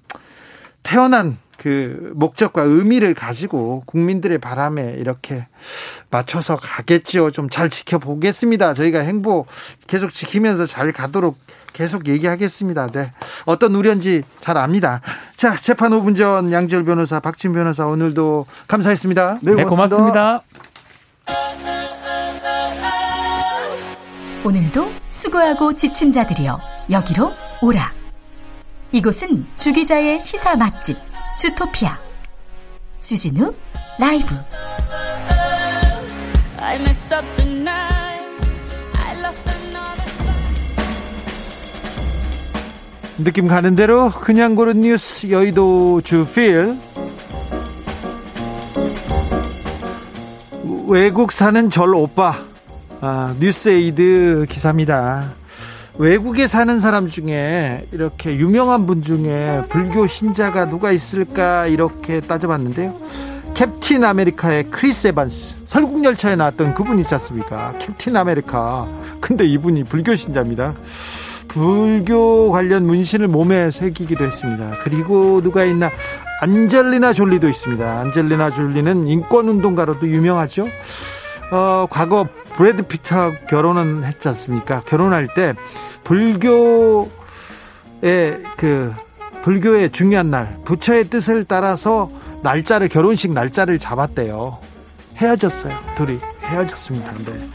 태어난 그 목적과 의미를 가지고 국민들의 바람에 이렇게 맞춰서 가겠지요. 좀 잘 지켜보겠습니다. 저희가 행보 계속 지키면서 잘 가도록 계속 얘기하겠습니다. 네. 어떤 우려인지 잘 압니다. 자, 재판 5분 전 양지열 변호사, 박진 변호사 오늘도 감사했습니다. 네, 네 고맙습니다. 오늘도 수고하고 지친 자들이여 여기로 오라. 이곳은 주기자의 시사 맛집 주토피아 주진우 라이브. 느낌 가는 대로 그냥 고른 뉴스 여의도 주필 외국 사는 절 오빠 아, 뉴스에이드 기사입니다. 외국에 사는 사람 중에 이렇게 유명한 분 중에 불교 신자가 누가 있을까 이렇게 따져봤는데요. 캡틴 아메리카의 크리스 에반스 설국열차에 나왔던 그분 있지 않습니까? 캡틴 아메리카 근데 이분이 불교 신자입니다. 불교 관련 문신을 몸에 새기기도 했습니다. 그리고 누가 있나 안젤리나 졸리도 있습니다. 안젤리나 졸리는 인권운동가로도 유명하죠. 어, 과거 브래드 피트와 결혼은 했지 않습니까? 결혼할 때 불교의 그 불교의 중요한 날 부처의 뜻을 따라서 날짜를 결혼식 날짜를 잡았대요. 헤어졌어요. 둘이 헤어졌습니다. 네.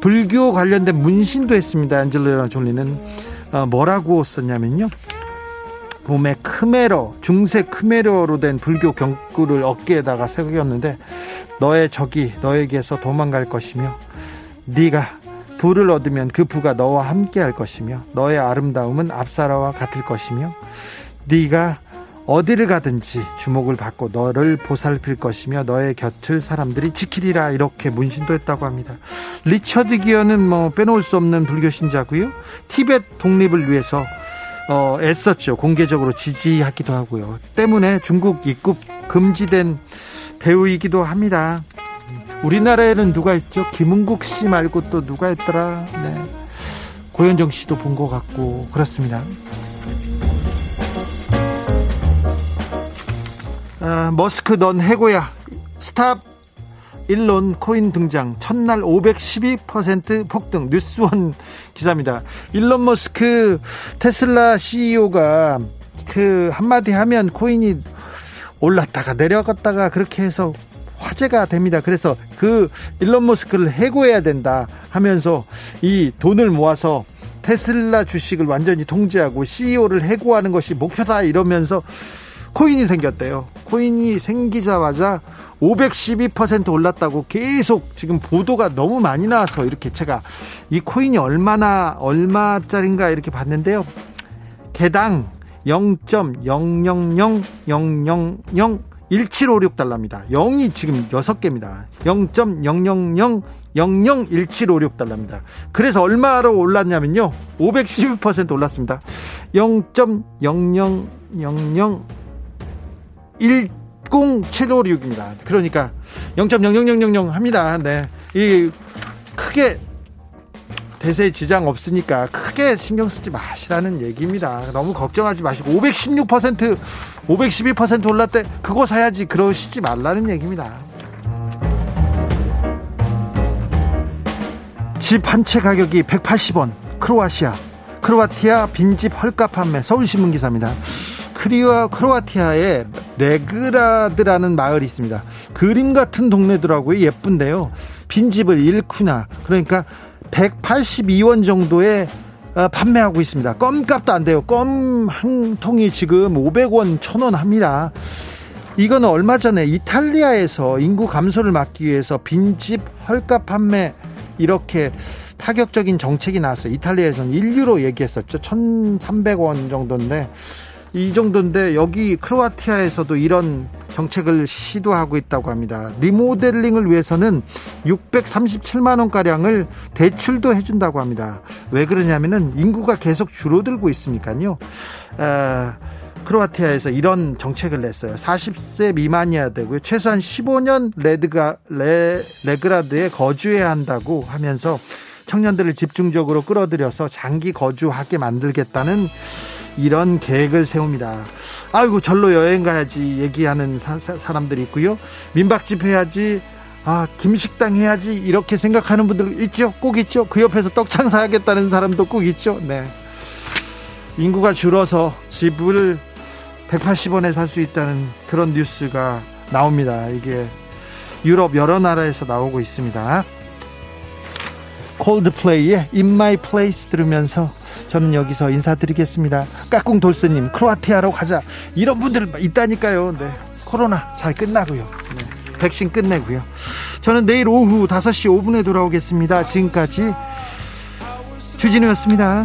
불교 관련된 문신도 했습니다. 안젤리나 졸리는 어, 뭐라고 썼냐면요. 몸에 크메로 중세 크메로로 된 불교 경구를 어깨에다가 새겼는데 너의 적이 너에게서 도망갈 것이며 네가 부를 얻으면 그 부가 너와 함께 할 것이며 너의 아름다움은 앞사라와 같을 것이며 네가 어디를 가든지 주목을 받고 너를 보살필 것이며 너의 곁을 사람들이 지키리라 이렇게 문신도 했다고 합니다. 리처드 기어는 뭐 빼놓을 수 없는 불교 신자고요. 티벳 독립을 위해서 어, 애썼죠. 공개적으로 지지하기도 하고요. 때문에 중국 입국 금지된 배우이기도 합니다. 우리나라에는 누가 있죠? 김은국 씨 말고 또 누가 있더라? 네. 고현정 씨도 본 것 같고 그렇습니다. 아, 머스크 넌 해고야. Stop Elon 코인 등장 첫날 512% 폭등 뉴스원 기사입니다. 일론 머스크 테슬라 CEO가 그 한마디 하면 코인이 올랐다가 내려갔다가 그렇게 해서 화제가 됩니다. 그래서 그 일론 머스크를 해고해야 된다 하면서 이 돈을 모아서 테슬라 주식을 완전히 통제하고 CEO를 해고하는 것이 목표다 이러면서 코인이 생겼대요. 코인이 생기자마자 512% 올랐다고 계속 지금 보도가 너무 많이 나와서 이렇게 제가 이 코인이 얼마나 얼마짜린가 이렇게 봤는데요. 개당 0.000001756달러입니다. 0이 지금 6개입니다. 0.000001756달러입니다. 그래서 얼마로 올랐냐면요. 512% 올랐습니다. 0.0000 1076입니다. 그러니까 0.00000 합니다. 네. 이 크게 대세에 지장 없으니까 크게 신경 쓰지 마시라는 얘기입니다. 너무 걱정하지 마시고 516% 512% 올랐대 그거 사야지 그러시지 말라는 얘기입니다. 집 한 채 가격이 180원 크로아시아 크로아티아 빈집 헐값 판매 서울신문 기사입니다. 크리와 크로아티아에 레그라드라는 마을이 있습니다. 그림 같은 동네더라고요. 예쁜데요. 빈집을 1쿠나. 그러니까 182원 정도에 어, 판매하고 있습니다. 껌값도 안 돼요. 껌 한 통이 지금 500원, 1000원 합니다. 이거는 얼마 전에 이탈리아에서 인구 감소를 막기 위해서 빈집 헐값 판매 이렇게 파격적인 정책이 나왔어요. 이탈리아에서는 1유로 얘기했었죠. 1,300원 정도인데 이 정도인데 여기 크로아티아에서도 이런 정책을 시도하고 있다고 합니다. 리모델링을 위해서는 637만 원 가량을 대출도 해준다고 합니다. 왜 그러냐면은 인구가 계속 줄어들고 있으니까요. 아, 크로아티아에서 이런 정책을 냈어요. 40세 미만이어야 되고요. 최소한 15년 레드가 레, 레그라드에 거주해야 한다고 하면서 청년들을 집중적으로 끌어들여서 장기 거주하게 만들겠다는 이런 계획을 세웁니다. 아이고 절로 여행 가야지 얘기하는 사, 람들이 있고요. 민박집 해야지 아 김식당 해야지 이렇게 생각하는 분들 있죠. 꼭 있죠. 그 옆에서 떡창 사야겠다는 사람도 꼭 있죠. 네. 인구가 줄어서 집을 180원에 살 수 있다는 그런 뉴스가 나옵니다. 이게 유럽 여러 나라에서 나오고 있습니다. 콜드플레이의 In My Place 들으면서 저는 여기서 인사드리겠습니다. 까꿍 돌스님, 크로아티아로 가자. 이런 분들 있다니까요. 네. 코로나 잘 끝나고요. 네. 백신 끝내고요. 저는 내일 오후 5시 5분에 돌아오겠습니다. 지금까지 주진우였습니다.